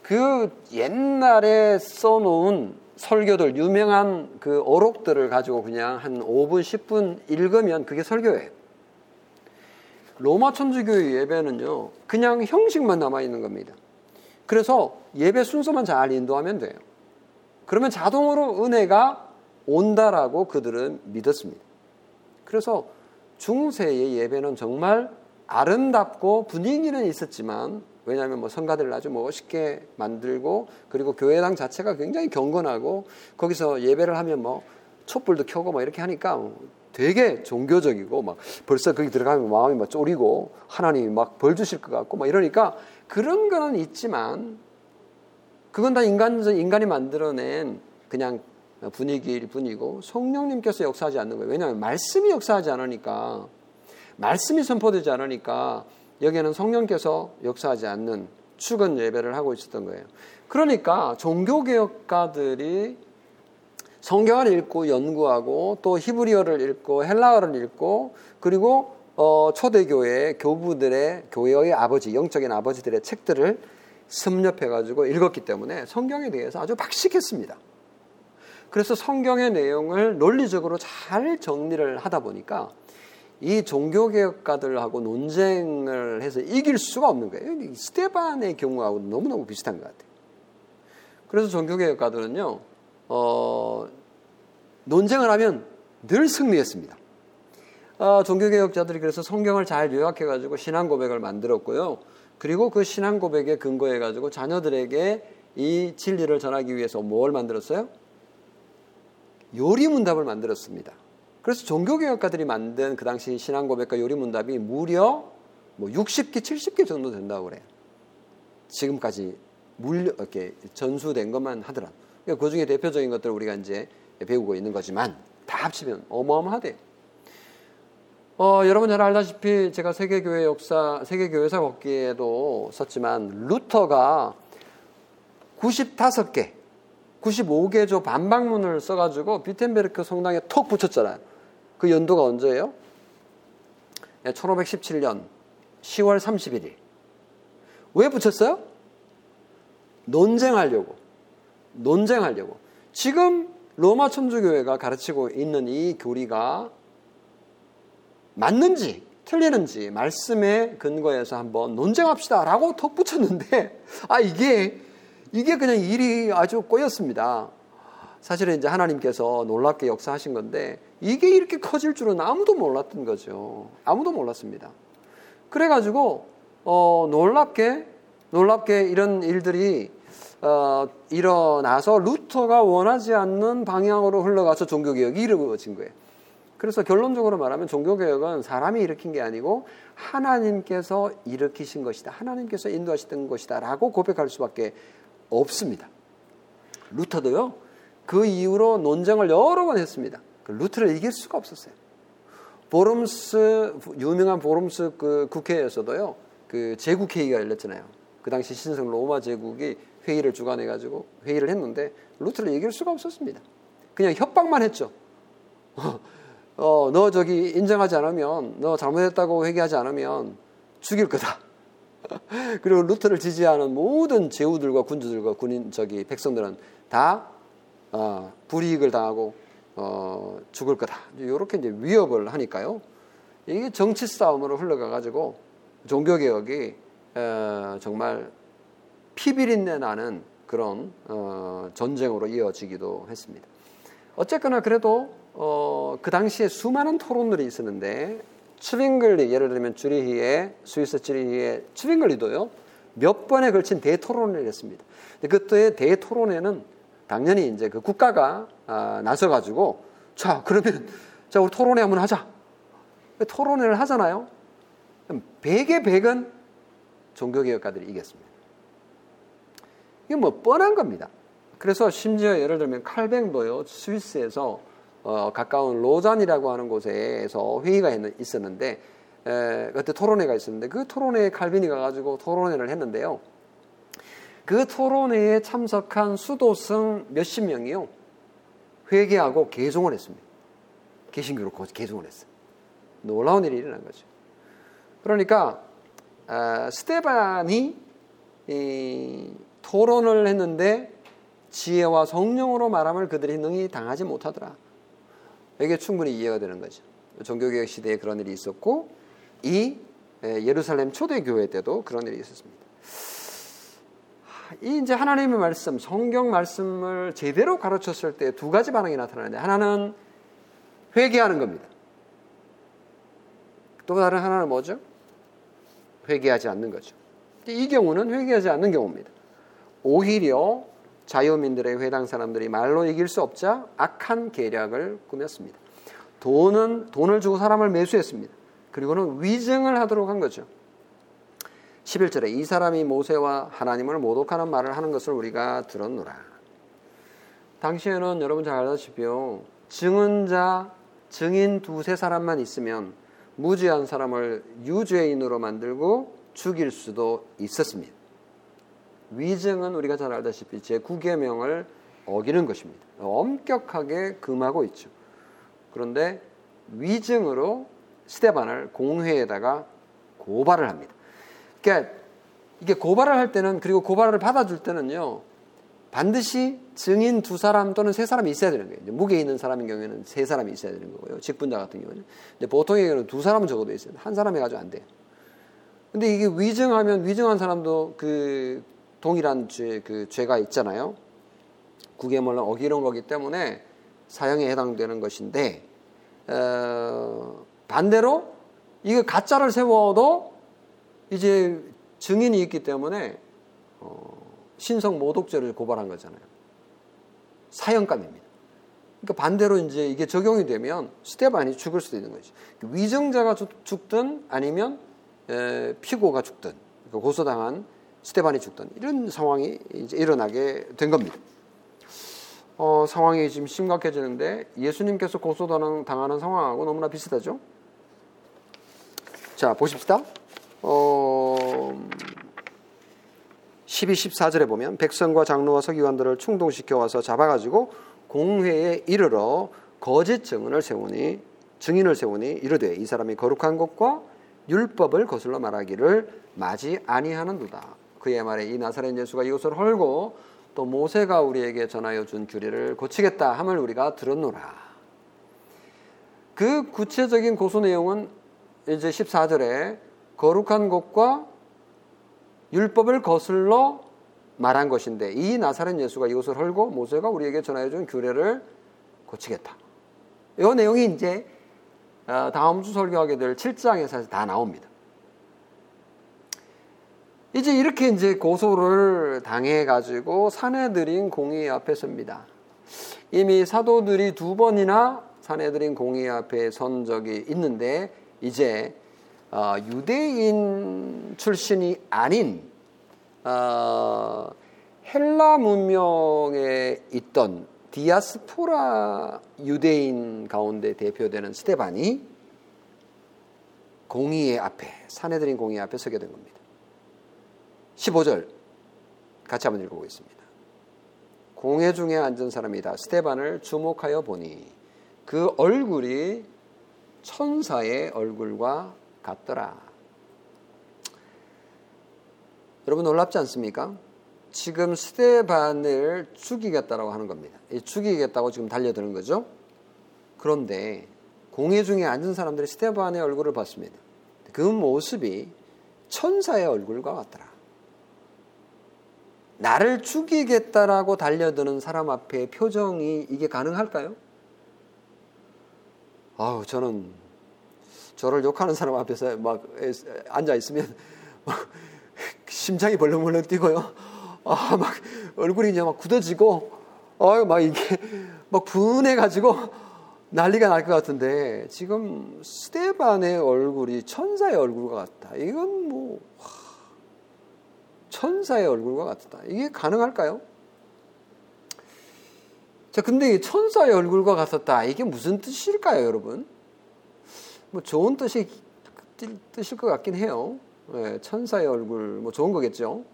그 옛날에 써놓은 설교들, 유명한 그 어록들을 가지고 그냥 한 5분, 10분 읽으면 그게 설교예요. 로마 천주교의 예배는요, 그냥 형식만 남아있는 겁니다. 그래서 예배 순서만 잘 인도하면 돼요. 그러면 자동으로 은혜가 온다라고 그들은 믿었습니다. 그래서 중세의 예배는 정말 아름답고 분위기는 있었지만 왜냐하면 뭐 성가들을 아주 멋있게 만들고 그리고 교회당 자체가 굉장히 경건하고 거기서 예배를 하면 뭐 촛불도 켜고 막 이렇게 하니까 되게 종교적이고 막 벌써 거기 들어가면 마음이 막 쫄이고 하나님이 막 벌 주실 것 같고 막 이러니까 그런 거는 있지만 그건 다 인간 인간이 만들어낸 그냥 분위기일 뿐이고 성령님께서 역사하지 않는 거예요. 왜냐하면 말씀이 역사하지 않으니까 말씀이 선포되지 않으니까 여기에는 성령께서 역사하지 않는 축은 예배를 하고 있었던 거예요. 그러니까 종교개혁가들이 성경을 읽고 연구하고 또 히브리어를 읽고 헬라어를 읽고 그리고 어, 초대교회 교부들의 교회의 아버지, 영적인 아버지들의 책들을 섭렵해 가지고 읽었기 때문에 성경에 대해서 아주 박식했습니다. 그래서 성경의 내용을 논리적으로 잘 정리를 하다 보니까 이 종교개혁가들하고 논쟁을 해서 이길 수가 없는 거예요. 스테반의 경우하고 너무너무 비슷한 것 같아요. 그래서 종교개혁가들은요, 어, 논쟁을 하면 늘 승리했습니다. 어, 종교개혁자들이 그래서 성경을 잘 요약해가지고 신앙 고백을 만들었고요. 그리고 그 신앙 고백에 근거해가지고 자녀들에게 이 진리를 전하기 위해서 뭘 만들었어요? 요리문답을 만들었습니다. 그래서 종교개혁가들이 만든 그 당시 신앙 고백과 요리문답이 무려 뭐 60개, 70개 정도 된다고 그래요. 지금까지 물려, 이렇게 전수된 것만 하더라. 그러니까 그 중에 대표적인 것들을 우리가 이제 배우고 있는 거지만 다 합치면 어마어마하대. 어, 여러분 잘 알다시피 제가 세계교회 역사, 세계교회사 걷기에도 썼지만 루터가 95개, 95개조 반박문을 써가지고 비텐베르크 성당에 톡 붙였잖아요. 그 연도가 언제예요? 1517년 10월 31일. 왜 붙였어요? 논쟁하려고. 논쟁하려고. 지금 로마 천주교회가 가르치고 있는 이 교리가 맞는지 틀리는지 말씀에 근거해서 한번 논쟁합시다라고 톡 붙였는데 아 이게 이게 그냥 일이 아주 꼬였습니다. 사실은 이제 하나님께서 놀랍게 역사하신 건데 이게 이렇게 커질 줄은 아무도 몰랐던 거죠. 아무도 몰랐습니다. 그래가지고 어, 놀랍게 놀랍게 이런 일들이 어, 일어나서 루터가 원하지 않는 방향으로 흘러가서 종교개혁이 이루어진 거예요. 그래서 결론적으로 말하면 종교개혁은 사람이 일으킨 게 아니고 하나님께서 일으키신 것이다. 하나님께서 인도하시던 것이다. 라고 고백할 수밖에 없습니다. 루터도요, 그 이후로 논쟁을 여러 번 했습니다. 그 루터를 이길 수가 없었어요. 보름스, 유명한 보름스 그 국회에서도요, 그 제국회의가 열렸잖아요. 그 당시 신성 로마 제국이 회의를 주관해 가지고 회의를 했는데 루터를 이길 수가 없었습니다. 그냥 협박만 했죠. 어, 너 저기 인정하지 않으면, 너 잘못했다고 회개하지 않으면 죽일 거다. [laughs] 그리고 루터를 지지하는 모든 제후들과 군주들과 군인 저기 백성들은 다 어, 불이익을 당하고 어, 죽을 거다. 이렇게 이제 위협을 하니까요. 이게 정치 싸움으로 흘러가 가지고 종교 개혁이 어, 정말 피비린내 나는 그런 어, 전쟁으로 이어지기도 했습니다. 어쨌거나 그래도 어, 그 당시에 수많은 토론들이 있었는데 추빙글리 예를 들면 쭈리히의 스위스 쭈리히의 추빙글리도요 몇 번에 걸친 대토론을 했습니다. 그때 대토론회는 당연히 이제 그 국가가 아, 나서가지고 자 그러면 자 우리 토론회 한번 하자. 토론회를 하잖아요. 100의 100은 종교개혁가들이 이겼습니다. 이게 뭐 뻔한 겁니다. 그래서 심지어 예를 들면 칼뱅도요 스위스에서 어, 가까운 로잔이라고 하는 곳에서 회의가 있었는데 에, 그때 토론회가 있었는데 그 토론회에 칼빈이 가가지고 토론회를 했는데요. 그 토론회에 참석한 수도승 몇십 명이요 회개하고 개종을 했습니다. 개신교로 개종을 했어요. 놀라운 일이 일어난 거죠. 그러니까 어, 스테반이 이, 토론을 했는데 지혜와 성령으로 말함을 그들이 능히 당하지 못하더라. 이게 충분히 이해가 되는 거죠. 종교개혁 시대에 그런 일이 있었고 이 예루살렘 초대교회 때도 그런 일이 있었습니다. 이 이제 하나님의 말씀, 성경 말씀을 제대로 가르쳤을 때 두 가지 반응이 나타나는데 하나는 회개하는 겁니다. 또 다른 하나는 뭐죠? 회개하지 않는 거죠. 이 경우는 회개하지 않는 경우입니다. 오히려 자유민들의 회당 사람들이 말로 이길 수 없자 악한 계략을 꾸몄습니다. 돈은 돈을 주고 사람을 매수했습니다. 그리고는 위증을 하도록 한 거죠. 11절에 이 사람이 모세와 하나님을 모독하는 말을 하는 것을 우리가 들었노라. 당시에는 여러분 잘 알다시피요. 증언자, 증인 두세 사람만 있으면 무죄한 사람을 유죄인으로 만들고 죽일 수도 있었습니다. 위증은 우리가 잘 알다시피 제9계명을 어기는 것입니다. 엄격하게 금하고 있죠. 그런데 위증으로 스테반을 공회에다가 고발을 합니다. 그러니까 이게 고발을 할 때는 그리고 고발을 받아줄 때는요 반드시 증인 두 사람 또는 세 사람이 있어야 되는 거예요. 무게 있는 사람인 경우에는 세 사람이 있어야 되는 거고요. 직분자 같은 경우는. 근데 보통의 경우는 두 사람은 적어도 있어요. 한 사람이 가지고 안 돼요. 근데 이게 위증하면 위증한 사람도 그 동일한 죄, 그 죄가 있잖아요. 구계물을 어기는 거기 때문에 사형에 해당되는 것인데 어, 반대로 이거 가짜를 세워도 이제 증인이 있기 때문에 어, 신성 모독죄를 고발한 거잖아요. 사형감입니다. 그러니까 반대로 이제 이게 적용이 되면 스테반이 죽을 수도 있는 거죠. 위정자가 죽든 아니면 에, 피고가 죽든 그러니까 고소당한 스테반이 죽던 이런 상황이 이제 일어나게 된 겁니다. 어, 상황이 지금 심각해지는데 예수님께서 고소당하는 상황하고 너무나 비슷하죠. 자 보십시다. 어, 12, 14절에 보면 백성과 장로와 서기관들을 충동시켜 와서 잡아가지고 공회에 이르러 거짓 증언을 세우니 증인을 세우니 이르되 이 사람이 거룩한 것과 율법을 거슬러 말하기를 마지 아니하는도다. 그의 말에 이 나사렛 예수가 이것을 헐고 또 모세가 우리에게 전하여 준 규례를 고치겠다 함을 우리가 들었노라. 그 구체적인 고소 내용은 이제 14절에 거룩한 것과 율법을 거슬러 말한 것인데 이 나사렛 예수가 이것을 헐고 모세가 우리에게 전하여 준 규례를 고치겠다. 이 내용이 이제 어, 다음 주 설교하게 될 7장에서 다 나옵니다. 이제 이렇게 이제 고소를 당해가지고 사내들인 공의 앞에 섭니다. 이미 사도들이 두 번이나 사내들인 공의 앞에 선 적이 있는데 이제 어, 유대인 출신이 아닌 어, 헬라 문명에 있던 디아스포라 유대인 가운데 대표되는 스테반이 공의의 앞에 사내들인 공의 앞에 서게 된 겁니다. 15절 같이 한번 읽어보겠습니다. 공회 중에 앉은 사람이다. 스테반을 주목하여 보니 그 얼굴이 천사의 얼굴과 같더라. 여러분 놀랍지 않습니까? 지금 스테반을 죽이겠다라고 하는 겁니다. 죽이겠다고 지금 달려드는 거죠. 그런데 공회 중에 앉은 사람들이 스테반의 얼굴을 봤습니다. 그 모습이 천사의 얼굴과 같더라. 나를 죽이겠다라고 달려드는 사람 앞에 표정이 이게 가능할까요? 아우 저는 저를 욕하는 사람 앞에서 막 앉아 있으면 [laughs] 심장이 벌렁벌렁 뛰고요. 아, 막 얼굴이 이제 막 굳어지고, 어, 막 이게 막 분해 가지고 난리가 날 것 같은데 지금 스테반의 얼굴이 천사의 얼굴과 같다. 이건 뭐 천사의 얼굴과 같다. 이게 가능할까요? 자, 근데 이 천사의 얼굴과 같았다. 이게 무슨 뜻일까요, 여러분? 뭐 좋은 뜻이 뜻일 것 같긴 해요. 네, 천사의 얼굴, 뭐 좋은 거겠죠.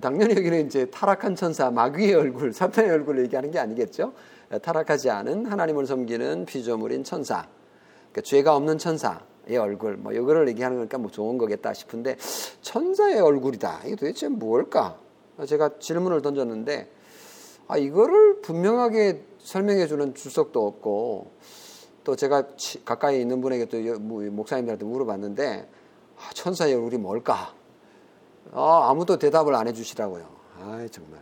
당연히 여기는 이제 타락한 천사, 마귀의 얼굴, 사탄의 얼굴을 얘기하는 게 아니겠죠. 네, 타락하지 않은 하나님을 섬기는 피조물인 천사, 그러니까 죄가 없는 천사 의 얼굴, 뭐 이거를 얘기하는 거니까 뭐 좋은 거겠다 싶은데 천사의 얼굴이다. 이게 도대체 뭘까? 제가 질문을 던졌는데 아 이거를 분명하게 설명해 주는 주석도 없고 또 제가 가까이 있는 분에게 또 목사님들한테 물어봤는데 아, 천사의 얼굴이 뭘까? 아, 아무도 대답을 안 해주시라고요. 아, 정말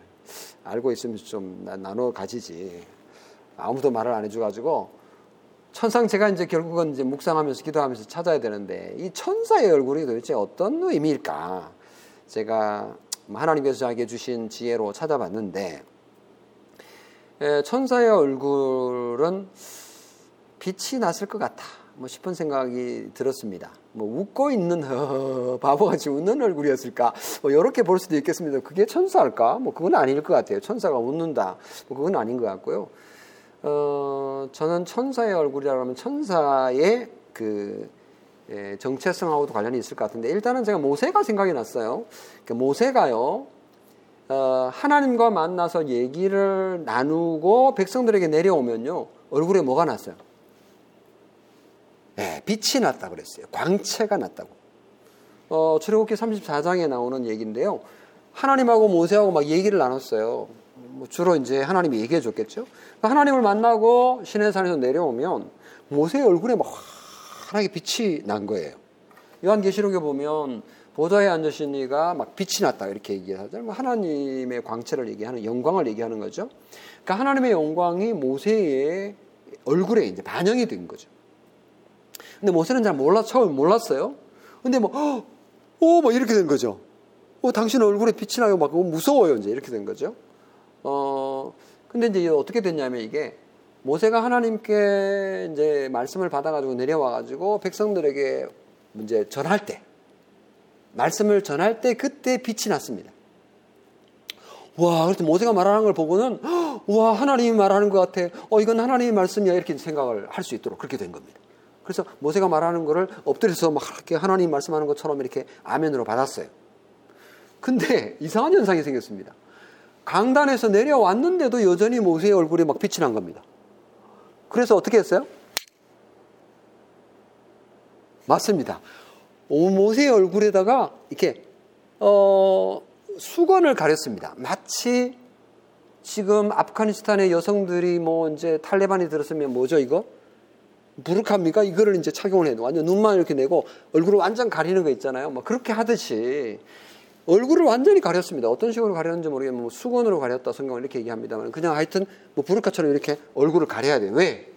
알고 있으면 좀 나눠 가지지. 아무도 말을 안 해줘가지고 천상 제가 이제 결국은 이제 묵상하면서 기도하면서 찾아야 되는데 이 천사의 얼굴이 도대체 어떤 의미일까? 제가 하나님께서 저에게 주신 지혜로 찾아봤는데 천사의 얼굴은 빛이 났을 것 같아. 뭐 싶은 생각이 들었습니다. 뭐 웃고 있는 허, 바보같이 웃는 얼굴이었을까? 뭐 이렇게 볼 수도 있겠습니다. 그게 천사일까? 뭐 그건 아닐 것 같아요. 천사가 웃는다. 뭐 그건 아닌 것 같고요. 어, 저는 천사의 얼굴이라고 하면 천사의 그 예, 정체성하고도 관련이 있을 것 같은데 일단은 제가 모세가 생각이 났어요. 그러니까 모세가요. 어, 하나님과 만나서 얘기를 나누고 백성들에게 내려오면요. 얼굴에 뭐가 났어요? 네, 빛이 났다 그랬어요. 광채가 났다고. 어, 출애굽기 34장에 나오는 얘기인데요. 하나님하고 모세하고 막 얘기를 나눴어요. 뭐 주로 이제 하나님이 얘기해 줬겠죠. 그러니까 하나님을 만나고 시내산에서 내려오면 모세의 얼굴에 막 환하게 빛이 난 거예요. 요한계시록에 보면 보좌에 앉으신 이가 막 빛이 났다 이렇게 얘기하죠. 뭐 하나님의 광채를 얘기하는 영광을 얘기하는 거죠. 그러니까 하나님의 영광이 모세의 얼굴에 이제 반영이 된 거죠. 근데 모세는 잘 몰라, 처음 몰랐어요. 근데 뭐, 오, 뭐 이렇게 된 거죠. 어, 당신 얼굴에 빛이 나요. 막 무서워요. 이제 이렇게 된 거죠. 어, 근데 이제 어떻게 됐냐면 이게 모세가 하나님께 이제 말씀을 받아가지고 내려와가지고 백성들에게 이제 전할 때, 말씀을 전할 때 그때 빛이 났습니다. 와, 그래서 모세가 말하는 걸 보고는, 와, 하나님이 말하는 것 같아. 어, 이건 하나님의 말씀이야. 이렇게 생각을 할 수 있도록 그렇게 된 겁니다. 그래서 모세가 말하는 거를 엎드려서 막 이렇게 하나님 말씀하는 것처럼 이렇게 아멘으로 받았어요. 근데 이상한 현상이 생겼습니다. 강단에서 내려왔는데도 여전히 모세의 얼굴이 막 빛이 난 겁니다. 그래서 어떻게 했어요? 맞습니다. 모세의 얼굴에다가 이렇게 어, 수건을 가렸습니다. 마치 지금 아프가니스탄의 여성들이 뭐 이제 탈레반이 들었으면 뭐죠 이거? 무르카입니까? 이거를 이제 착용을 해. 완전 눈만 이렇게 내고 얼굴을 완전 가리는 거 있잖아요. 뭐 그렇게 하듯이 얼굴을 완전히 가렸습니다. 어떤 식으로 가렸는지 모르겠는데 뭐 수건으로 가렸다 성경을 이렇게 얘기합니다만 그냥 하여튼 뭐 부르카처럼 이렇게 얼굴을 가려야 돼. 왜?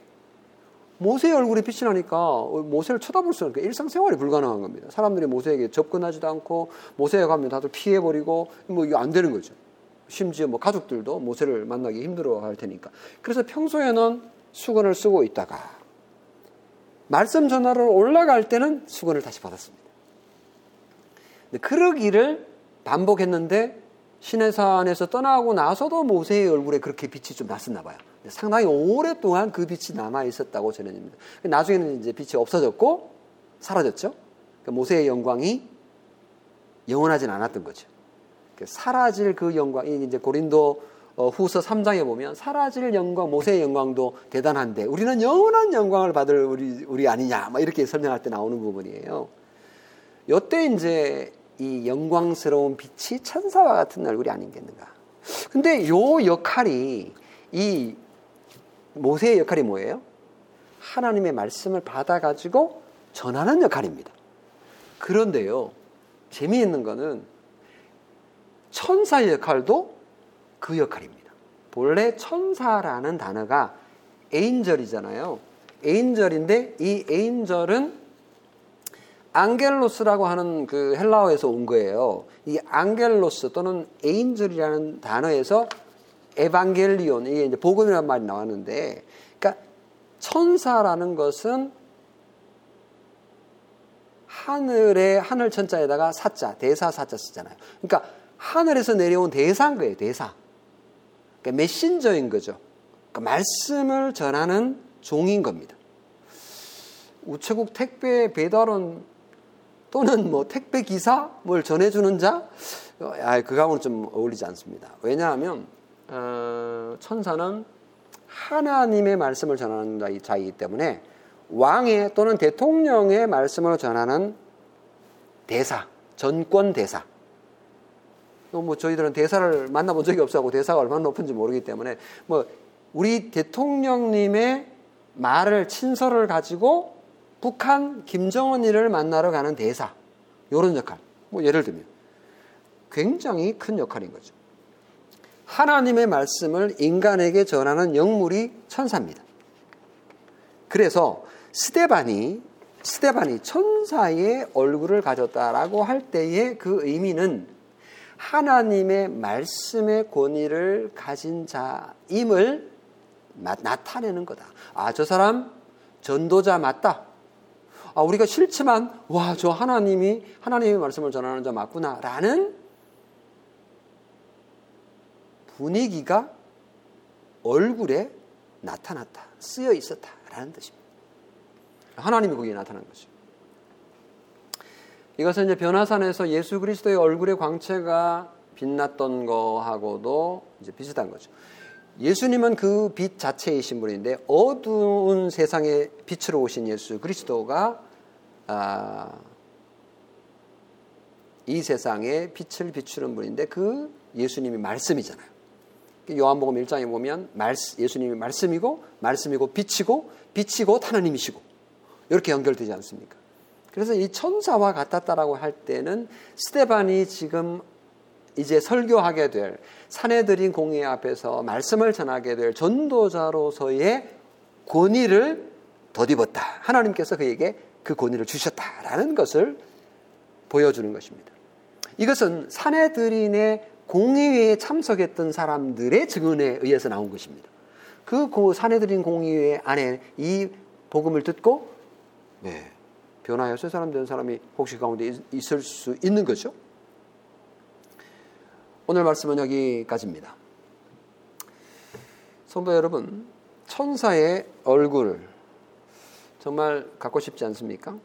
모세의 얼굴이 빛이 나니까 모세를 쳐다볼 수 없는 일상생활이 불가능한 겁니다. 사람들이 모세에게 접근하지도 않고 모세에 가면 다들 피해버리고 뭐 이거 안 되는 거죠. 심지어 뭐 가족들도 모세를 만나기 힘들어 할 테니까. 그래서 평소에는 수건을 쓰고 있다가 말씀 전하러 올라갈 때는 수건을 다시 받았습니다. 그러기를 반복했는데 시내산에서 떠나고 나서도 모세의 얼굴에 그렇게 빛이 좀 났었나 봐요. 상당히 오랫동안 그 빛이 남아 있었다고 전해집니다. 나중에는 이제 빛이 없어졌고 사라졌죠. 그러니까 모세의 영광이 영원하진 않았던 거죠. 그 사라질 그 영광이 이제 고린도 어, 후서 3장에 보면 사라질 영광, 모세의 영광도 대단한데 우리는 영원한 영광을 받을 우리, 우리 아니냐, 막 이렇게 설명할 때 나오는 부분이에요. 요때 이제 이 영광스러운 빛이 천사와 같은 얼굴이 아닌겠는가. 근데 요 역할이 이 모세의 역할이 뭐예요? 하나님의 말씀을 받아가지고 전하는 역할입니다. 그런데요, 재미있는 거는 천사의 역할도 그 역할입니다. 본래 천사라는 단어가 에인절이잖아요. 에인절인데 이 에인절은 앙겔로스라고 하는 그 헬라어에서 온 거예요. 이 앙겔로스 또는 에인절이라는 단어에서 에반겔리온 이게 이제 복음이라는 말이 나왔는데, 그러니까 천사라는 것은 하늘의 하늘 천자에다가 사자 대사 사자 쓰잖아요. 그러니까 하늘에서 내려온 대사인 거예요. 대사. 그러니까 메신저인 거죠. 그러니까 말씀을 전하는 종인 겁니다. 우체국 택배 배달원 또는 뭐 택배 기사 뭘 전해주는 자, 아, 그거하고는 좀 어울리지 않습니다. 왜냐하면 어, 천사는 하나님의 말씀을 전하는 자이기 때문에 왕의 또는 대통령의 말씀을 전하는 대사, 전권 대사. 뭐 저희들은 대사를 만나본 적이 없어고 대사가 얼마나 높은지 모르기 때문에 뭐 우리 대통령님의 말을 친서를 가지고 북한 김정은이를 만나러 가는 대사 이런 역할. 뭐 예를 들면 굉장히 큰 역할인 거죠. 하나님의 말씀을 인간에게 전하는 영물이 천사입니다. 그래서 스테반이 스테반이 천사의 얼굴을 가졌다라고 할 때의 그 의미는 하나님의 말씀의 권위를 가진 자임을 나타내는 거다. 아, 저 사람 전도자 맞다. 아, 우리가 싫지만, 와, 저 하나님이, 하나님의 말씀을 전하는 자 맞구나. 라는 분위기가 얼굴에 나타났다. 쓰여 있었다. 라는 뜻입니다. 하나님이 거기에 나타난 거죠. 이것은 이제 변화산에서 예수 그리스도의 얼굴의 광채가 빛났던 거하고도 이제 비슷한 거죠. 예수님은 그 빛 자체이신 분인데 어두운 세상에 빛으로 오신 예수 그리스도가 아, 이 세상에 빛을 비추는 분인데 그 예수님이 말씀이잖아요. 요한복음 1장에 보면 예수님이 말씀이고 말씀이고 빛이고 빛이고 하나님이시고 이렇게 연결되지 않습니까? 그래서 이 천사와 같았다라고 할 때는 스테반이 지금 이제 설교하게 될 사내들인 공회 앞에서 말씀을 전하게 될 전도자로서의 권위를 덧입었다. 하나님께서 그에게 그 권위를 주셨다라는 것을 보여주는 것입니다. 이것은 사내들인의 공의회에 참석했던 사람들의 증언에 의해서 나온 것입니다. 그 사내들인 공의회 안에 이 복음을 듣고 네, 변화해서 새 사람 된 사람이 혹시 가운데 있을 수 있는 거죠. 오늘 말씀은 여기까지입니다. 성도 여러분, 천사의 얼굴 정말 갖고 싶지 않습니까?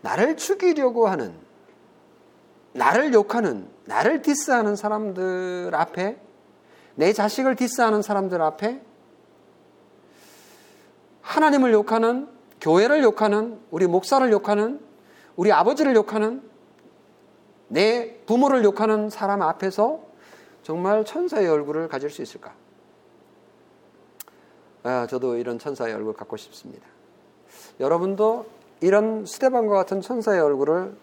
나를 죽이려고 하는 나를 욕하는, 나를 디스하는 사람들 앞에, 내 자식을 디스하는 사람들 앞에, 하나님을 욕하는, 교회를 욕하는, 우리 목사를 욕하는, 우리 아버지를 욕하는, 내 부모를 욕하는 사람 앞에서 정말 천사의 얼굴을 가질 수 있을까? 아, 저도 이런 천사의 얼굴 갖고 싶습니다. 여러분도 이런 스테반과 같은 천사의 얼굴을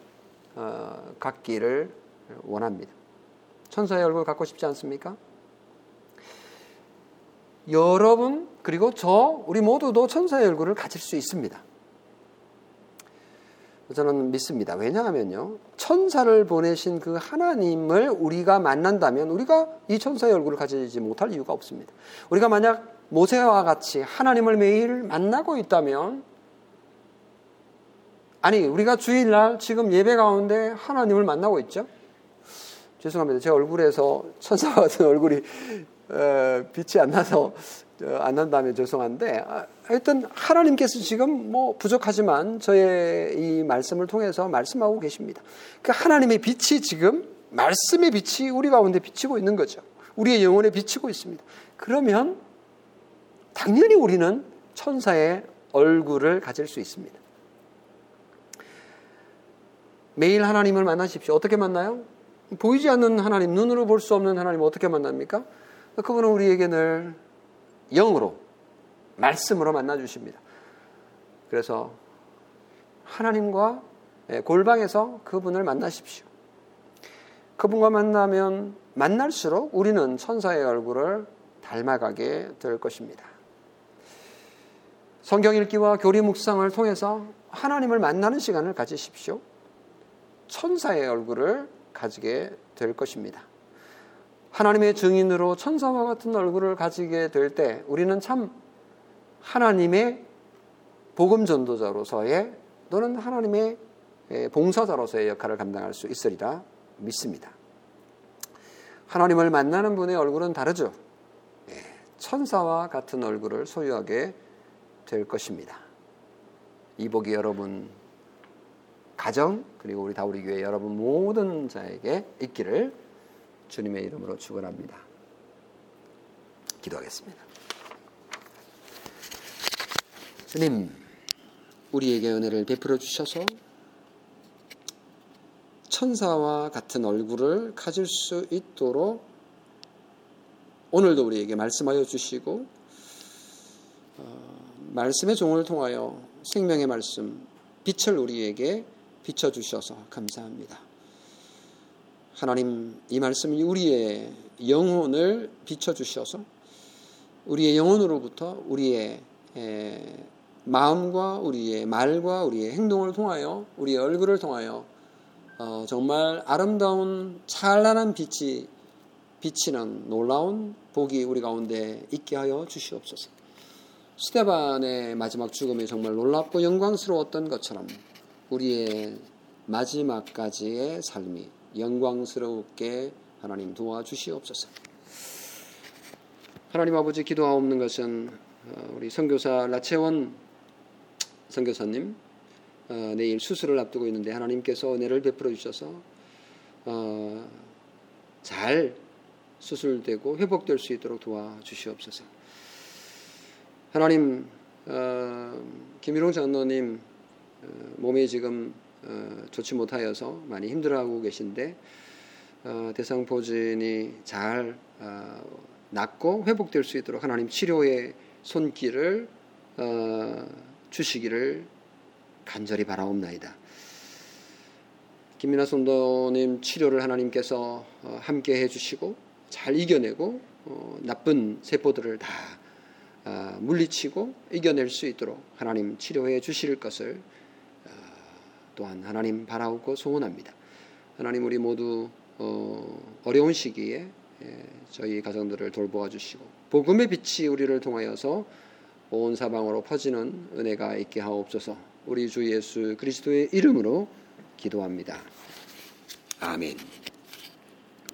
어, 갖기를 원합니다. 천사의 얼굴 갖고 싶지 않습니까? 여러분 그리고 저 우리 모두도 천사의 얼굴을 가질 수 있습니다. 저는 믿습니다. 왜냐하면요. 천사를 보내신 그 하나님을 우리가 만난다면 우리가 이 천사의 얼굴을 가지지 못할 이유가 없습니다. 우리가 만약 모세와 같이 하나님을 매일 만나고 있다면 아니, 우리가 주일날 지금 예배 가운데 하나님을 만나고 있죠? 죄송합니다. 제 얼굴에서 [laughs] 천사 같은 얼굴이 빛이 안 나서 어, 안 난다면 죄송한데 아, 하여튼 하나님께서 지금 뭐 부족하지만 저의 이 말씀을 통해서 말씀하고 계십니다. 그 하나님의 빛이 지금 말씀의 빛이 우리 가운데 비치고 있는 거죠. 우리의 영혼에 비치고 있습니다. 그러면 당연히 우리는 천사의 얼굴을 가질 수 있습니다. 매일 하나님을 만나십시오. 어떻게 만나요? 보이지 않는 하나님, 눈으로 볼 수 없는 하나님 어떻게 만납니까? 그분은 우리에게 늘 영으로, 말씀으로 만나주십니다. 그래서 하나님과 예, 골방에서 그분을 만나십시오. 그분과 만나면 만날수록 우리는 천사의 얼굴을 닮아가게 될 것입니다. 성경 읽기와 교리 묵상을 통해서 하나님을 만나는 시간을 가지십시오. 천사의 얼굴을 가지게 될 것입니다. 하나님의 증인으로 천사와 같은 얼굴을 가지게 될 때 우리는 참 하나님의 복음 전도자로서의 또는 하나님의 봉사자로서의 역할을 감당할 수 있으리라 믿습니다. 하나님을 만나는 분의 얼굴은 다르죠. 예, 천사와 같은 얼굴을 소유하게 될 것입니다. 이 복이 여러분 가정 그리고 우리 다우리 교회 여러분 모든 자에게 있기를 주님의 이름으로 축원합니다. 기도하겠습니다. 주님, 우리에게 은혜를 베풀어 주셔서 천사와 같은 얼굴을 가질 수 있도록 오늘도 우리에게 말씀하여 주시고 어, 말씀의 종을 통하여 생명의 말씀 빛을 우리에게 비춰주셔서 감사합니다. 하나님, 이 말씀이 우리의 영혼을 비춰주셔서 우리의 영혼으로부터 우리의 마음과 우리의 말과 우리의 행동을 통하여 우리의 얼굴을 통하여 어, 정말 아름다운 찬란한 빛이 비치는 놀라운 복이 우리 가운데 있게 하여 주시옵소서. 스테반의 마지막 죽음이 정말 놀랍고 영광스러웠던 것처럼 우리의 마지막까지의 삶이 영광스럽게 하나님 도와주시옵소서. 하나님 아버지 기도하옵는 것은 어, 우리 선교사 라채원 선교사님 어, 내일 수술을 앞두고 있는데 하나님께서 은혜를 베풀어 주셔서 어, 잘 수술되고 회복될 수 있도록 도와주시옵소서. 하나님 김일홍 장로님 어, 몸이 지금 어, 좋지 못하여서 많이 힘들어하고 계신데 어, 대상포진이 잘 낫고 회복될 수 있도록 하나님 치료의 손길을 주시기를 간절히 바라옵나이다. 김민아 성도님 치료를 하나님께서 함께 해주시고 잘 이겨내고 나쁜 세포들을 다 물리치고 이겨낼 수 있도록 하나님 치료해 주실 것을 또한 하나님 바라고 소원합니다. 하나님 우리 모두 어, 어려운 시기에 예, 저희 가정들을 돌보아 주시고 복음의 빛이 우리를 통하여서 온 사방으로 퍼지는 은혜가 있게 하옵소서. 우리 주 예수 그리스도의 이름으로 기도합니다. 아멘.